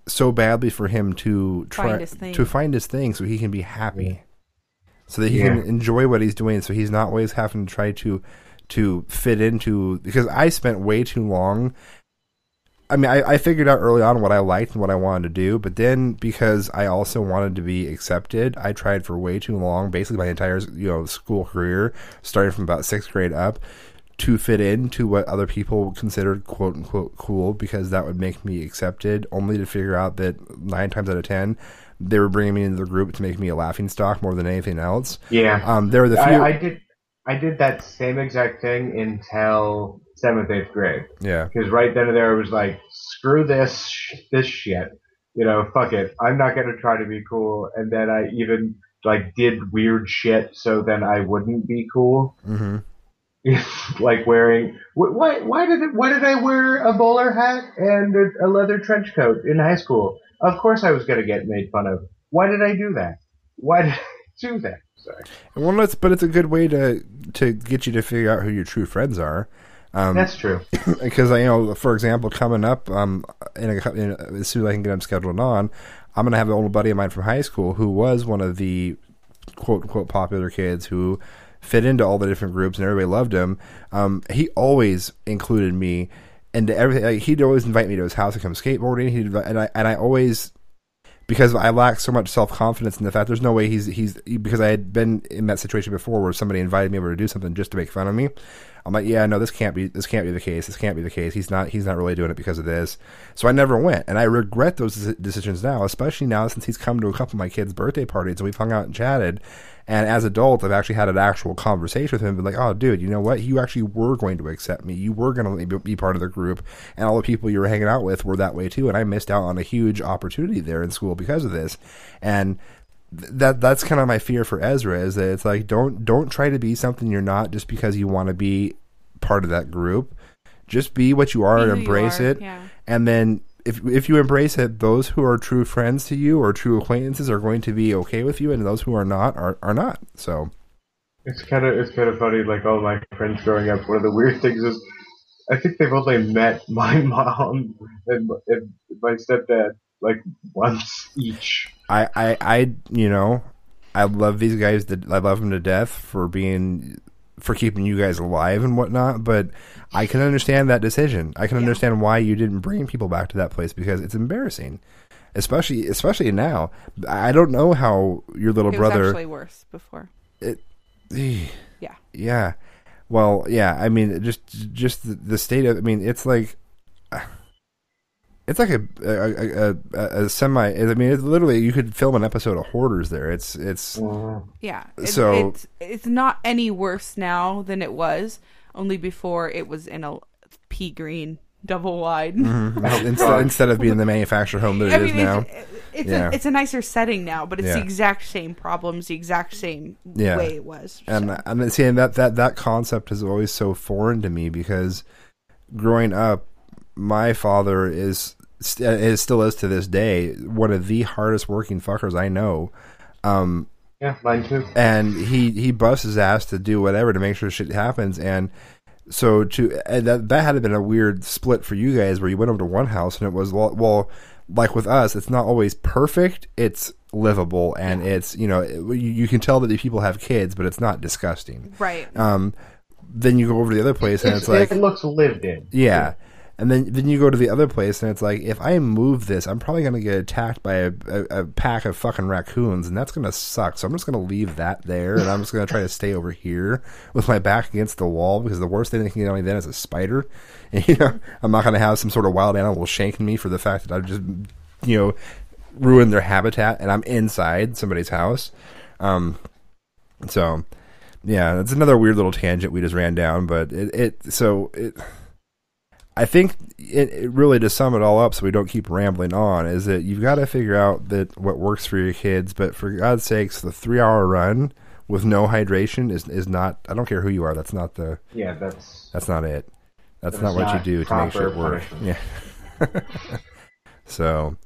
so badly for him to try Find his thing. to find his thing so he can be happy, so that he Yeah. can enjoy what he's doing. So he's not always having to try to to fit into because I spent way too long. I mean, I, I figured out early on what I liked and what I wanted to do, but then because I also wanted to be accepted, I tried for way too long, basically my entire you know school career, starting from about sixth grade up, to fit into what other people considered quote unquote cool, because that would make me accepted. Only to figure out that nine times out of ten, they were bringing me into the group to make me a laughing stock more than anything else. Yeah, Um, there were the few. I, I did. I did that same exact thing until seventh, eighth grade. yeah. Because right then and there, it was like, screw this, sh- this shit. You know, fuck it. I'm not gonna try to be cool. And then I even like did weird shit so then I wouldn't be cool. hmm like wearing why why did it, why did I wear a bowler hat and a, a leather trench coat in high school? Of course I was going to get made fun of. Why did I do that? Why did I do that? Sorry. Well, it's, but it's a good way to to get you to figure out who your true friends are. Um, That's true. because you know, for example, coming up, um, in, a, in a, as soon as I can get them scheduled on, I'm gonna have an old buddy of mine from high school who was one of the quote unquote popular kids who fit into all the different groups and everybody loved him. Um, he always included me into everything. Like, he'd always invite me to his house to come skateboarding. He'd and I and I always because I lack so much self confidence in the fact there's no way he's he's because I had been in that situation before where somebody invited me over to do something just to make fun of me. I'm like, yeah, no, this can't be this can't be the case. This can't be the case. He's not he's not really doing it because of this. So I never went, and I regret those decisions now, especially now since he's come to a couple of my kids' birthday parties and we've hung out and chatted. And as adults, I've actually had an actual conversation with him, been like, oh, dude, you know what? You actually were going to accept me. You were going to let me be part of the group, and all the people you were hanging out with were that way too. And I missed out on a huge opportunity there in school because of this. And that that's kind of my fear for Ezra is that it's like don't don't try to be something you're not just because you want to be part of that group. Just be what you are Be and embrace are, it. yeah. And then if if you embrace it, those who are true friends to you or true acquaintances are going to be okay with you, and those who are not are, are not. So It's kind of it's kind of funny. Like all my friends growing up, one of the weird things is, I think they've only met my mom and, and my stepdad like once each. I, I, I, you know, I love these guys. That I love them to death for being, for keeping you guys alive and whatnot. But I can understand that decision. I can understand why you didn't bring people back to that place because it's embarrassing, especially, especially now. I don't know how your little it was brother. actually worse before. it, Yeah. yeah. Well, yeah. I mean, just, just the state of. I mean, it's like. It's like a a, a, a, a semi. I mean, it's literally you could film an episode of Hoarders there. It's it's Yeah. It, So- it's it's not any worse now than it was. Only before it was in a pea green double wide. Mhm. instead, instead of being the manufactured home that it I is mean, now. it's, it's, yeah. a, it's a nicer setting now, but it's the exact same problems, the exact same yeah. way it was. And I'm then seeing that that that concept is always so foreign to me because growing up, my father is st- is still is to this day one of the hardest working fuckers I know. Um, Yeah, mine too. and he he busts his ass to do whatever to make sure shit happens and so to and that that had been a weird split for you guys where you went over to one house and it was well, well like with us it's not always perfect it's livable and it's you know you, you can tell that the people have kids but it's not disgusting Right. um then you go over to the other place and it's, like it looks lived in. yeah. And then then you go to the other place and it's like if I move this, I'm probably gonna get attacked by a, a, a pack of fucking raccoons and that's gonna suck. So I'm just gonna leave that there and I'm just gonna try to stay over here with my back against the wall because the worst thing that can get on me then is a spider. And, you know, I'm not gonna have some sort of wild animal shanking me for the fact that I've just you know ruined their habitat and I'm inside somebody's house. Um so yeah, it's another weird little tangent we just ran down, but it, it so it I think it, it really to sum it all up, so we don't keep rambling on, is that you've got to figure out that what works for your kids. But for God's sakes, the three hour run with no hydration is is not. I don't care who you are. That's not the. Yeah, that's That's not it. That's That's not what you do to make sure it works. Yeah. so,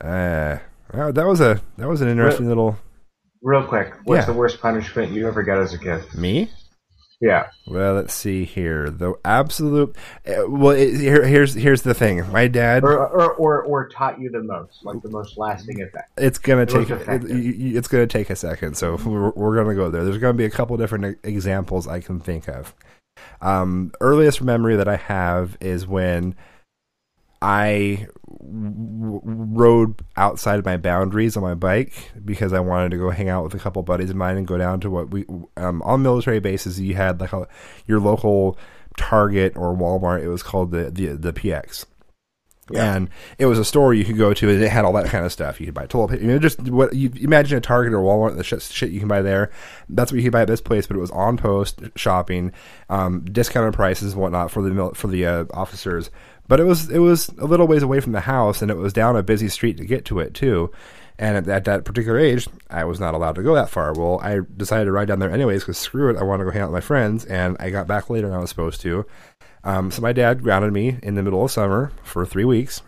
uh, well, that was a that was an interesting little real quick. What's Yeah. the worst punishment you ever got as a kid? me. Yeah. Well, let's see here. The absolute. Uh, well, it, here, here's here's the thing. My dad. Or, or or or taught you the most, like the most lasting effect. It's gonna Most take it, effective. you- you- it's gonna take a second, so we're, we're gonna go there. There's gonna be a couple different examples I can think of. Um, earliest memory that I have is when I rode outside of my boundaries on my bike because I wanted to go hang out with a couple buddies of mine and go down to what we um, on military bases. You had like a, your local Target or Walmart. It was called the the, the PX. And it was a store you could go to, and it had all that kind of stuff. You could buy toilet paper. You know, just what you imagine a Target or Walmart, the shit, shit you can buy there. That's what you could buy at this place, but it was on post shopping, um, discounted prices and whatnot for the for the uh, officers. But it was it was a little ways away from the house, and it was down a busy street to get to it too. And at, at that particular age, I was not allowed to go that far. Well, I decided to ride down there anyways because screw it, I want to go hang out with my friends. And I got back later than I was supposed to. Um, so my dad grounded me in the middle of summer for three weeks.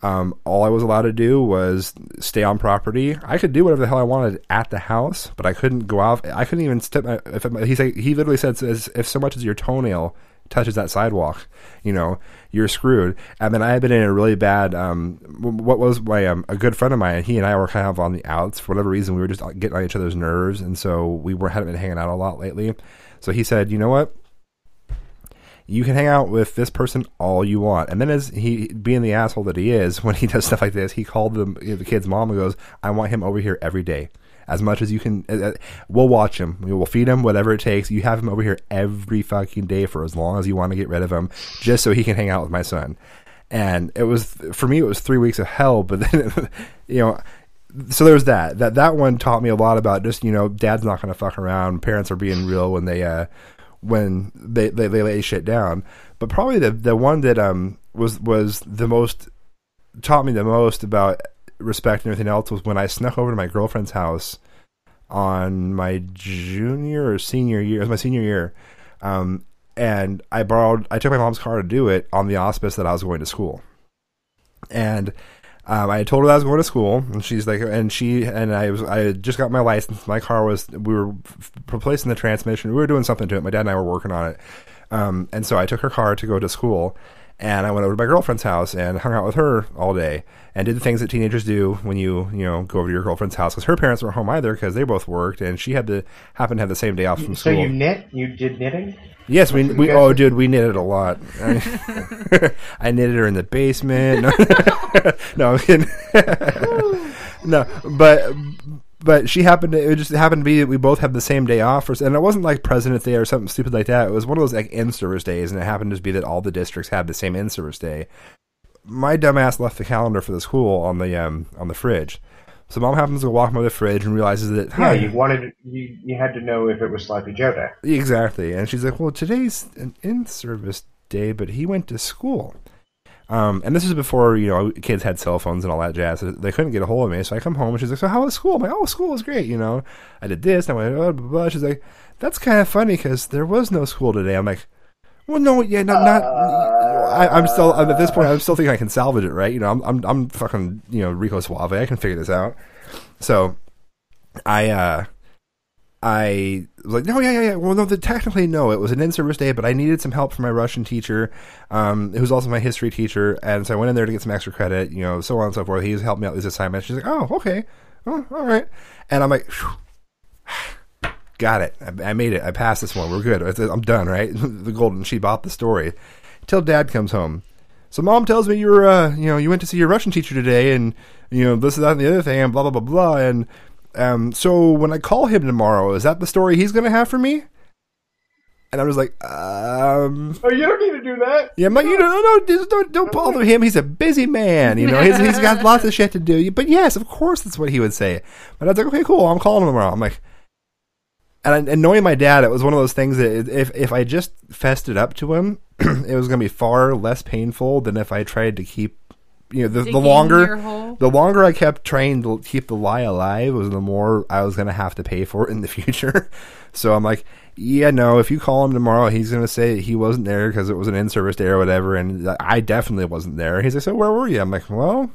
Um, all I was allowed to do was stay on property. I could do whatever the hell I wanted at the house, but I couldn't go out. I couldn't even step. My, if he said he literally said, if so much as your toenail touches that sidewalk, you know, you're screwed. And then I had been in a really bad. Um, what was my um, a good friend of mine? He and I were kind of on the outs for whatever reason. We were just getting on each other's nerves, and so we were hadn't been hanging out a lot lately. So he said, you know what? you can hang out with this person all you want. And then, as he being the asshole that he is, when he does stuff like this, he called the the kid's mom and goes, "I want him over here every day, as much as you can. Uh, uh, we'll watch him. We'll feed him whatever it takes. You have him over here every fucking day for as long as you want to get rid of him, just so he can hang out with my son." And it was for me, it was three weeks of hell. But then, you know so there's that. That that one taught me a lot about just you know, dad's not going to fuck around. Parents are being real when they uh, when they, they, they lay shit down. But probably the the one that um was was the most taught me the most about respect and everything else was when I snuck over to my girlfriend's house on my junior or senior year. It was my senior year. Um, and I borrowed, I took my mom's car to do it on the auspice that I was going to school. And um, I told her I was going to school, and she's like, and she and I was, I just got my license. My car was, we were replacing the transmission. We were doing something to it. My dad and I were working on it, um, and so I took her car to go to school, and I went over to my girlfriend's house and hung out with her all day and did the things that teenagers do when you you know go over to your girlfriend's house because her parents weren't home either because they both worked and she had to happen to have the same day off from So school. So you knit? You did knitting? Yes, we we oh dude, we knitted a lot. I, I knitted her in the basement. No, no I'm kidding. no, but but she happened to it just happened to be that we both had the same day off, or, and it wasn't like President Day or something stupid like that. It was one of those like in service days, and it happened to be that all the districts had the same in service day. My dumbass left the calendar for the school on the um on the fridge. So mom happens to walk by the fridge and realizes that Yeah, you wanted you you had to know if it was Sloppy Joe Day. Exactly. And she's like, well, today's an in service day, but he went to school. Um, and this is before, you know, kids had cell phones and all that jazz. They couldn't get a hold of me. So I come home and she's like, so how was school? I'm like, oh, school was great. You know, I did this and I went, blah, blah, blah. She's like, that's kind of funny because there was no school today. I'm like, well, no, yeah, not, I, I'm still, I'm at this point, I'm still thinking I can salvage it, right? You know, I'm, I'm, I'm fucking, you know, Rico Suave. I can figure this out. So I, uh, I was like, no, yeah, yeah, yeah. Well, no, the, technically, no. It was an in-service day, but I needed some help from my Russian teacher, um, who's also my history teacher, and so I went in there to get some extra credit, you know, so on and so forth. He's helped me out with these assignments. She's like, oh, okay, oh, all right, and I'm like, got it. I, I made it. I passed this one. We're good. I'm done. Right? the golden she bought the story. Till Dad comes home. So Mom tells me you were, uh, you know, you went to see your Russian teacher today, and you know this, is that, and the other thing, and blah blah blah blah, and um, so when I call him tomorrow, is that the story he's going to have for me? And I was like, um, Oh, you don't need to do that. yeah, but you know, no, no, just don't, don't bother him. He's a busy man, you know. He's, he's got lots of shit to do. But yes, of course, that's what he would say. But I was like, okay, cool. I'm calling him tomorrow. I'm like, and, and knowing my dad, it was one of those things that if if I just fessed it up to him, it was going to be far less painful than if I tried to keep. You know, the, the longer the longer I kept trying to keep the lie alive, was the more I was going to have to pay for it in the future. so I'm like, yeah, no. If you call him tomorrow, he's going to say he wasn't there because it was an in-service day or whatever, and I definitely wasn't there. He's like, so where were you? I'm like, well,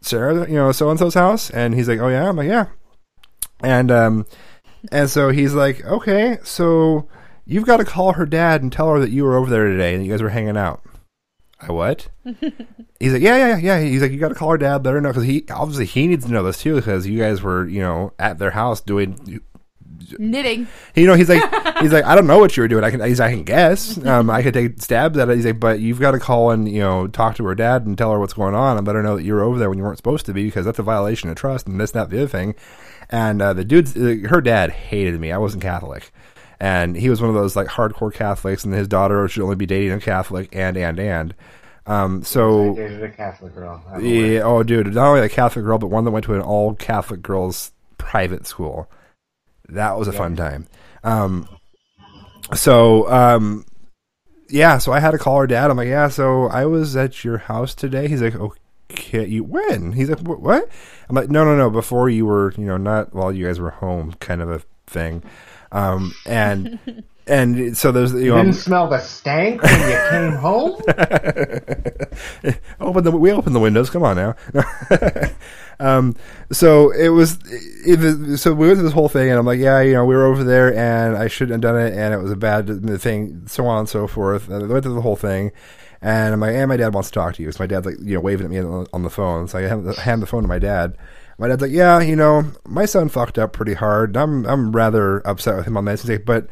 Sarah, you know, so and so's house, and he's like, oh yeah, I'm like, yeah, and um, and so he's like, okay, so you've got to call her dad and tell her that you were over there today and you guys were hanging out. I what? He's like, yeah, yeah, yeah. He's like, you got to call her dad, let her know because he obviously he needs to know this too because you guys were, you know, at their house doing. Knitting. You know, he's like, he's like, I don't know what you were doing. I can, he's, I can guess. Um, I could take stabs at it. He's like, but you've got to call and you know talk to her dad and tell her what's going on and let her know that you were over there when you weren't supposed to be because that's a violation of trust and this, that, the other thing. And uh, the dude's, uh, her dad hated me. I wasn't Catholic. And he was one of those like hardcore Catholics, and his daughter should only be dating a Catholic, and and and. Um, I so dated a Catholic girl. Yeah, oh, dude, not only a Catholic girl, but one that went to an all Catholic girls private school. That was a fun time. Um, so, um, yeah, so I had to call her dad. I'm like, yeah, so I was at your house today. He's like, hit you when? He's like, what? I'm like, no, no, no. Before you were, you know, not while you guys were home, kind of a thing. Um, and and so there's you You know, didn't smell the stank when you came home? open the we opened the windows. Come on now. um, so it was, it, was- so we went through this whole thing, and I'm like, yeah, you know, we were over there, and I shouldn't have done it, and it was a bad thing, so on and so forth. And I went through the whole thing, and I'm like, and my dad wants to talk to you. So my dad's like, you know, waving at me on, the phone. So I hand the phone to my dad. My dad's like, yeah, you know, my son fucked up pretty hard. I'm I'm rather upset with him on. He's like, but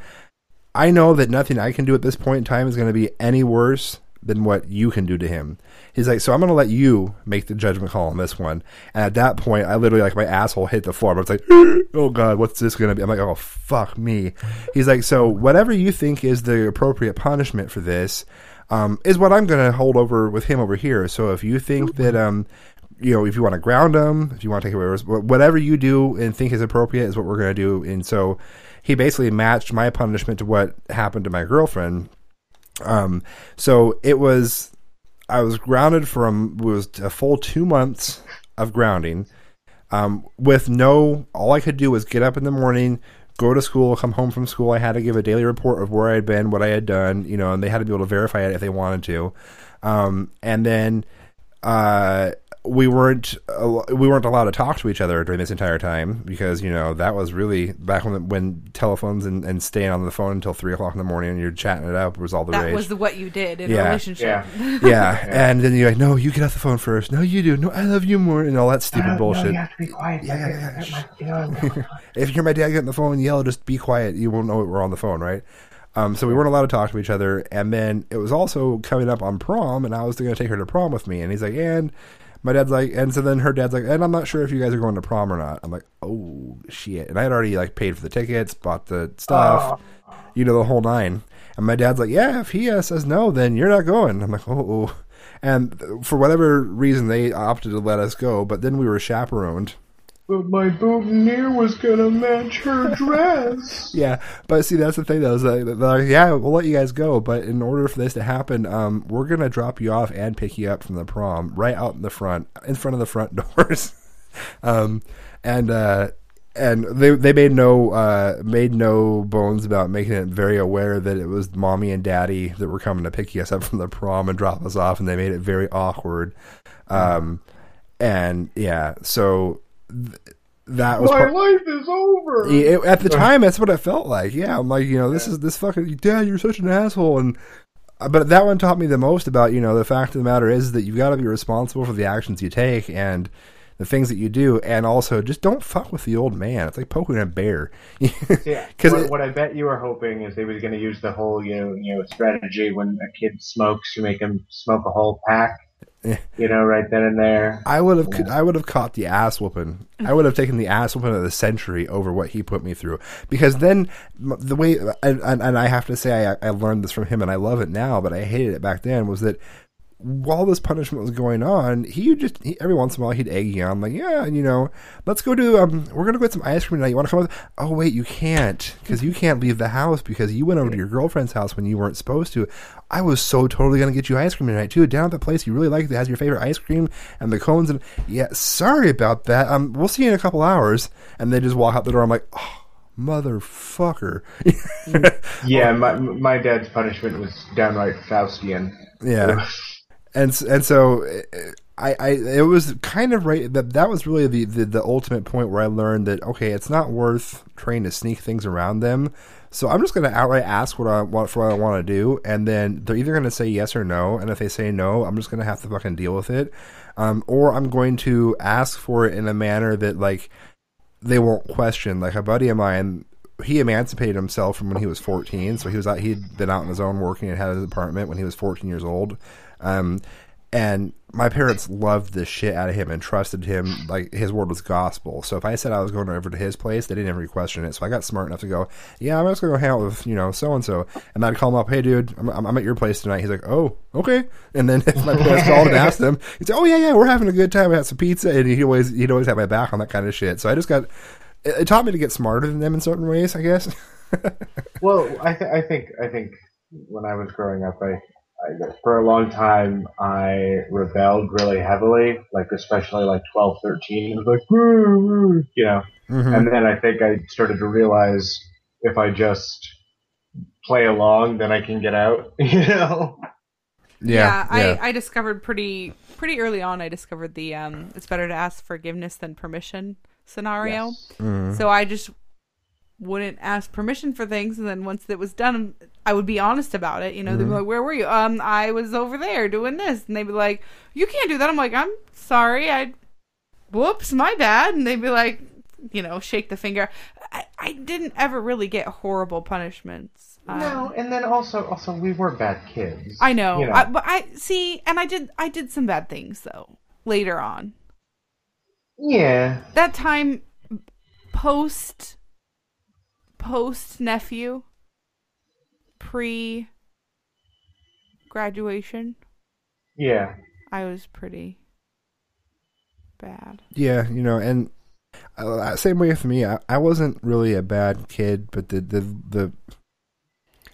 I know that nothing I can do at this point in time is going to be any worse than what you can do to him. He's like, so I'm going to let you make the judgment call on this one. And at that point, I literally like my asshole hit the floor. But it's like, oh god, what's this going to be? I'm like, oh fuck me. He's like, so whatever you think is the appropriate punishment for this, um, is what I'm going to hold over with him over here. So if you think that, um, you know, if you want to ground him, if you want to take away, whatever you do and think is appropriate is what we're going to do. And so he basically matched my punishment to what happened to my girlfriend. Um, so it was, I was grounded from was a full two months of grounding, um, with no. All I could do was get up in the morning, go to school, come home from school. I had to give a daily report of where I had been, what I had done, you know, and they had to be able to verify it if they wanted to. Um, and then, uh, we weren't al- we weren't allowed to talk to each other during this entire time because you know that was really back when when telephones and, and staying on the phone until three o'clock in the morning and you're chatting it up was all the That rage. was the, what you did in a Yeah. relationship. yeah. and then you're like, no, you get off the phone first. No, you do. No, I love you more, and all that stupid No, no, bullshit. you have to be quiet. Yeah, yeah, yeah. You know, if you hear my dad get on the phone and yell, just be quiet. You won't know we're on the phone, right? Um, so we weren't allowed to talk to each other. And then it was also coming up on prom, and I was going to take her to prom with me. And he's like, and my dad's like, and so then her dad's like, and I'm not sure if you guys are going to prom or not. I'm like, oh shit! And I had already like paid for the tickets, bought the stuff, you know, the whole nine. And my dad's like, yeah, if he uh, says no, then you're not going. I'm like, oh. And for whatever reason, they opted to let us go. But then we were chaperoned. But my boutonniere was gonna match her dress. Yeah, but see, that's the thing though. Is that like, yeah, we'll let you guys go, but in order for this to happen, um, we're gonna drop you off and pick you up from the prom right out in the front, in front of the front doors. um, and uh, and they they made no uh made no bones about making it very aware that it was mommy and daddy that were coming to pick us up from the prom and drop us off, and they made it very awkward. Um, and yeah, so. Th- that was My part- life is over. yeah, it- at the time, that's what it felt like. Yeah, I'm like, you know, this is this fucking dad. You're such an asshole, and uh, but that one taught me the most about you know the fact of the matter is that you've got to be responsible for the actions you take and the things that you do, and also just don't fuck with the old man. It's like poking a bear. Yeah, 'Cause what, what I bet you were hoping is they were going to use the whole, you know, you know, strategy when a kid smokes, you make him smoke a whole pack, Yeah. You know, right then and there. I would have I would have caught the ass whooping. I would have taken the ass whooping of the century over what he put me through. Because then the way and, and, and I have to say I, I learned this from him and I love it now, but I hated it back then was that while this punishment was going on, he would just he, every once in a while he'd egg you on like, yeah, you know, let's go to um, we're gonna go get some ice cream tonight. You want to come with? Oh wait, you can't because you can't leave the house because you went over to your girlfriend's house when you weren't supposed to. I was so totally gonna get you ice cream tonight too. Down at the place you really like that has your favorite ice cream and the cones and yeah, sorry about that. Um, we'll see you in a couple hours. And they just walk out the door. I'm like, oh, motherfucker. Yeah, my my dad's punishment was downright Faustian. Yeah, and and so I, I it was kind of right that that was really the, the the ultimate point where I learned that okay, it's not worth trying to sneak things around them. So I'm just going to outright ask what I want for what I want to do, and then they're either going to say yes or no. And if they say no, I'm just going to have to fucking deal with it, um, or I'm going to ask for it in a manner that like they won't question. Like a buddy of mine, he emancipated himself from when he was 14. So he was out, he'd been out on his own working and had his apartment when he was 14 years old. Um, and my parents loved the shit out of him and trusted him. Like his word was gospel. So if I said I was going over to his place, they didn't ever question it. So I got smart enough to go, yeah, I'm just going to go hang out with, you know, so and so. And I'd call him up, hey, dude, I'm, I'm at your place tonight. He's like, oh, okay. And then if my parents called and asked him, he'd say, oh, yeah, yeah, we're having a good time. We had some pizza. And he'd always, he'd always have my back on that kind of shit. So I just got, it, it taught me to get smarter than them in certain ways, I guess. Well, I th- I think I think when I was growing up, I, for a long time, I rebelled really heavily, like especially like 12, 13. I was like, "Woo, woo," you know. Mhm. And then I think I started to realize if I just play along, then I can get out. You know. Yeah, yeah. I, I discovered pretty pretty early on. I discovered the um, it's better to ask forgiveness than permission scenario. Yes. Mhm. So I just wouldn't ask permission for things, and then once it was done, I would be honest about it. You know, they'd be Mhm. like, "Where were you?" Um, I was over there doing this, and they'd be like, "You can't do that." I'm like, "I'm sorry. I, whoops, my bad." And they'd be like, you know, shake the finger. I, I didn't ever really get horrible punishments. Um, No, and then also, also we were bad kids. I know, You know. I, but I see, and I did, I did some bad things though later on. Yeah. That time, post, post nephew, pre graduation, Yeah. I was pretty bad. Yeah, you know, and uh, same way with me. I, I wasn't really a bad kid, but the the the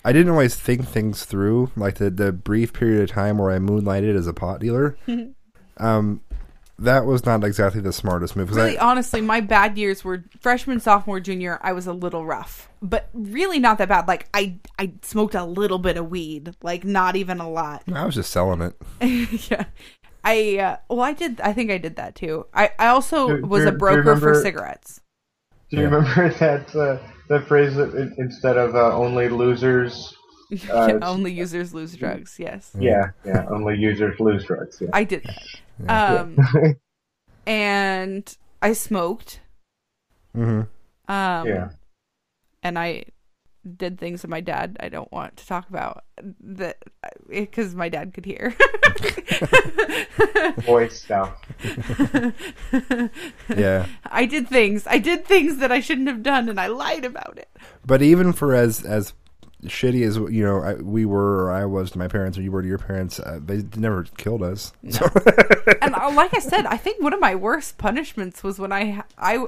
I didn't always think things through. Like the the brief period of time where I moonlighted as a pot dealer, um, that was not exactly the smartest move. Really, I, honestly, my bad years were freshman, sophomore, junior. I was a little rough, but really not that bad. Like I, I smoked a little bit of weed, like not even a lot. I was just selling it. yeah, I. Uh, well, I did. I think I did that too. I, I also Do- was do- a do you broker for cigarettes. Do you remember that uh, the phrase that in- instead of uh, only losers? Uh, Only users lose drugs. Yes. yeah, yeah, only users lose drugs. Yeah. I did that. Um, and I smoked. Mm-hmm. Um, Yeah. And I did things that my dad I don't want to talk about that because my dad could hear. Voice stuff. Yeah. I did things. I did things that I shouldn't have done, and I lied about it. But even for as as shitty as you know I, we were or I was to my parents or you were to your parents, uh, they never killed us. So and uh, like I said, I think one of my worst punishments was when I I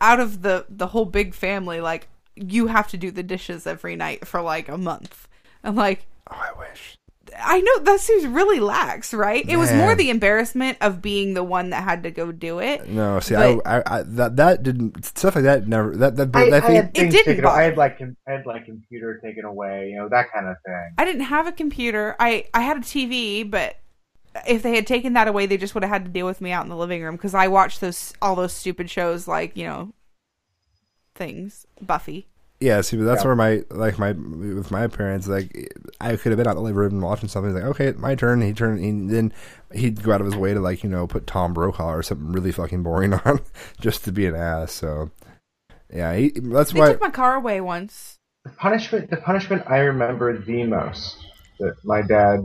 out of the the whole big family, like you have to do the dishes every night for like a month. I'm like, oh, I wish. I know that seems really lax, right? It was more the embarrassment of being the one that had to go do it. No, see, I, I, I that that didn't stuff like that never that that, I, that I thing, had things didn't taken. I had like I had like computer taken away, you know that kind of thing. I didn't have a computer. I I had a TV, but if they had taken that away, they just would have had to deal with me out in the living room because I watched those all those stupid shows like you know things Buffy. Yeah, see, but that's Yeah. where my like my with my parents like I could have been out the living room watching something like okay, my turn. He turned, and then he'd go out of his way to like you know put Tom Brokaw or something really fucking boring on just to be an ass. So yeah, he, that's They why. took my car away once. The punishment, the punishment I remember the most that my dad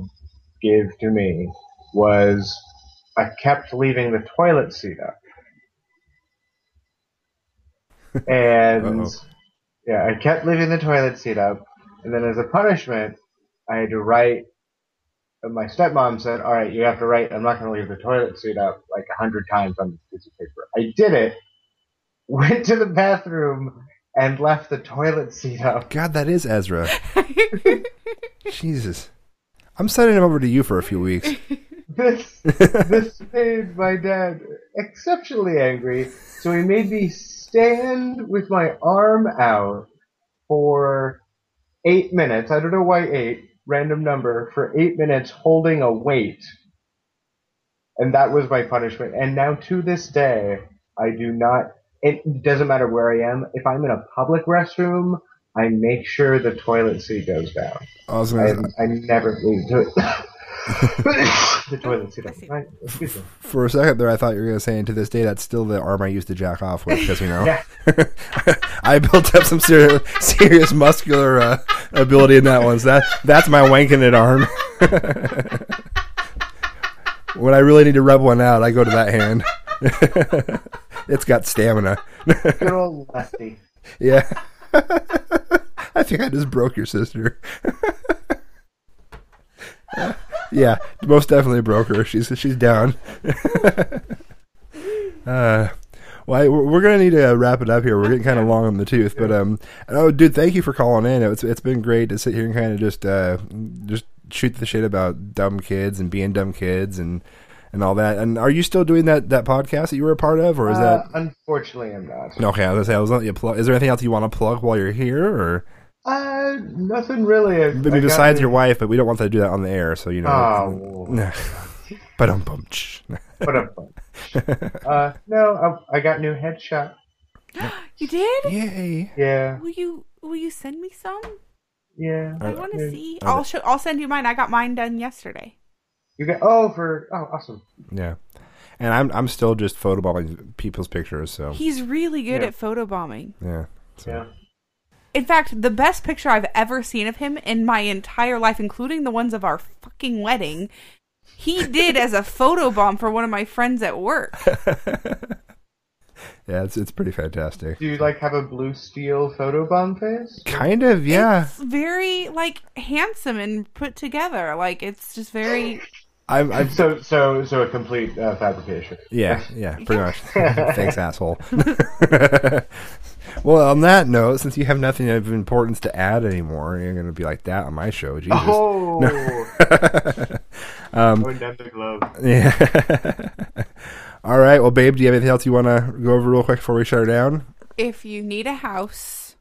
gave to me was I kept leaving the toilet seat up, and Uh-oh. Yeah, I kept leaving the toilet seat up, and then as a punishment, I had to write. and My stepmom said, "All right, you have to write. I'm not going to leave the toilet seat up like a hundred times on this piece of paper." I did it. Went to the bathroom and left the toilet seat up. God, that is Ezra. Jesus, I'm sending him over to you for a few weeks. this this made my dad exceptionally angry, so he made me stand with my arm out for eight minutes. I don't know why eight, random number, for eight minutes holding a weight. And that was my punishment. And now to this day, I do not, it doesn't matter where I am. If I'm in a public restroom, I make sure the toilet seat goes down. I I, I never leave to the toilet seat. up. Right, for a second there, I thought you were gonna say, and to this day, that's still the arm I used to jack off with because you know Yeah. I built up some serious, serious muscular uh, ability in that one. So that that's my wanking it arm. when I really need to rub one out, I go to that hand. it's got stamina. Good old lefty. yeah. I think I just broke your sister. yeah, most definitely broke her. She's she's down. uh, well, we're gonna need to wrap it up here. We're getting kind of long on the tooth, but um, oh, dude, thank you for calling in. It's it's been great to sit here and kind of just uh, just shoot the shit about dumb kids and being dumb kids and and all that. And are you still doing that that podcast that you were a part of, or is Uh, unfortunately, I'm not. okay? I was gonna say, I was you plug. Is there anything else you want to plug while you're here, or Uh, nothing really. I, I mean, I besides your wife? But we don't want to do that on the air, so you know. Oh. but um, bum. What a Uh, no, I, I got new headshot. You did? Yay! Yeah, Will you will you send me some? yeah. I want to see. are I'll show. I'll send you mine. I got mine done yesterday. You got oh for oh awesome. Yeah, and I'm I'm still just photobombing people's pictures. So He's really good Yeah. at photobombing. yeah, so. Yeah. In fact, the best picture I've ever seen of him in my entire life, including the ones of our fucking wedding, he did as a photobomb for one of my friends at work. yeah, it's it's pretty fantastic. Do you like have a blue steel photobomb face? Kind of, yeah. It's very like handsome and put together. Like it's just very. I'm, I'm So so so a complete uh, fabrication. Yeah, yeah, pretty much. Thanks, asshole. Well, on that note, since you have nothing of importance to add anymore, you're going to be like that on my show. Jesus. Oh, Um, going down the glove. Yeah. All right. Well, babe, do you have anything else you want to go over real quick before we shut her down? If you need a house,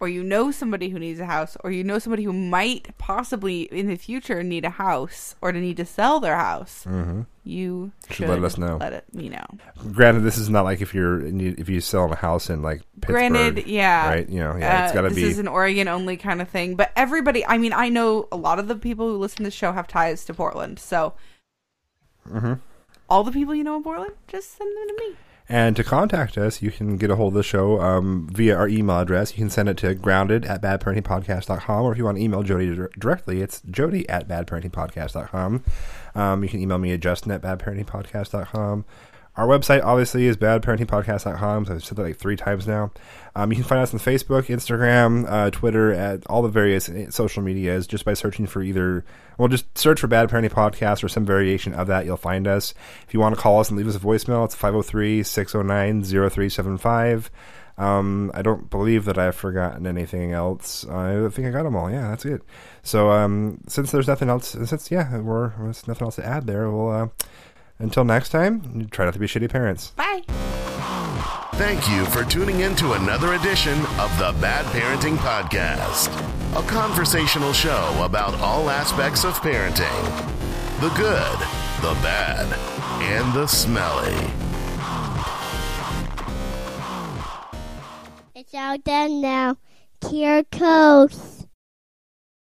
or you know somebody who needs a house, or you know somebody who might possibly in the future need a house or to need to sell their house, Mhm. You Should should, let us know. Let it me know. Granted, this is not like if you're if you sell a house in like Pittsburgh. Granted, yeah, Right. You know, yeah, it's Uh, got to be. this is an Oregon only kind of thing. But everybody, I mean, I know a lot of the people who listen to the show have ties to Portland, so Mhm. all the people you know in Portland, just send them to me. And to contact us, you can get a hold of the show um, via our email address. You can send it to grounded at badparentingpodcast.com, or if you want to email Jody directly, it's jody at badparentingpodcast.com. Um, you can email me at justin at badparentingpodcast.com. Our website, obviously, is badparentingpodcast.com. So I've said that like three times now. Um, you can find us on Facebook, Instagram, uh, Twitter, at all the various uh, social medias just by searching for either, well, just search for Bad Parenting Podcast or some variation of that. You'll find us. If you want to call us and leave us a voicemail, it's 503 609 0375. Um, I don't believe that I've forgotten anything else. I think I got them all. Yeah, that's it. So, um, since there's nothing else, since, yeah, we're, there's nothing else to add there, we'll, uh, until next time, try not to be shitty parents. Bye. Thank you for tuning in to another edition of the Bad Parenting Podcast, a conversational show about all aspects of parenting the good, the bad, and the smelly. It's all done now. Here goes.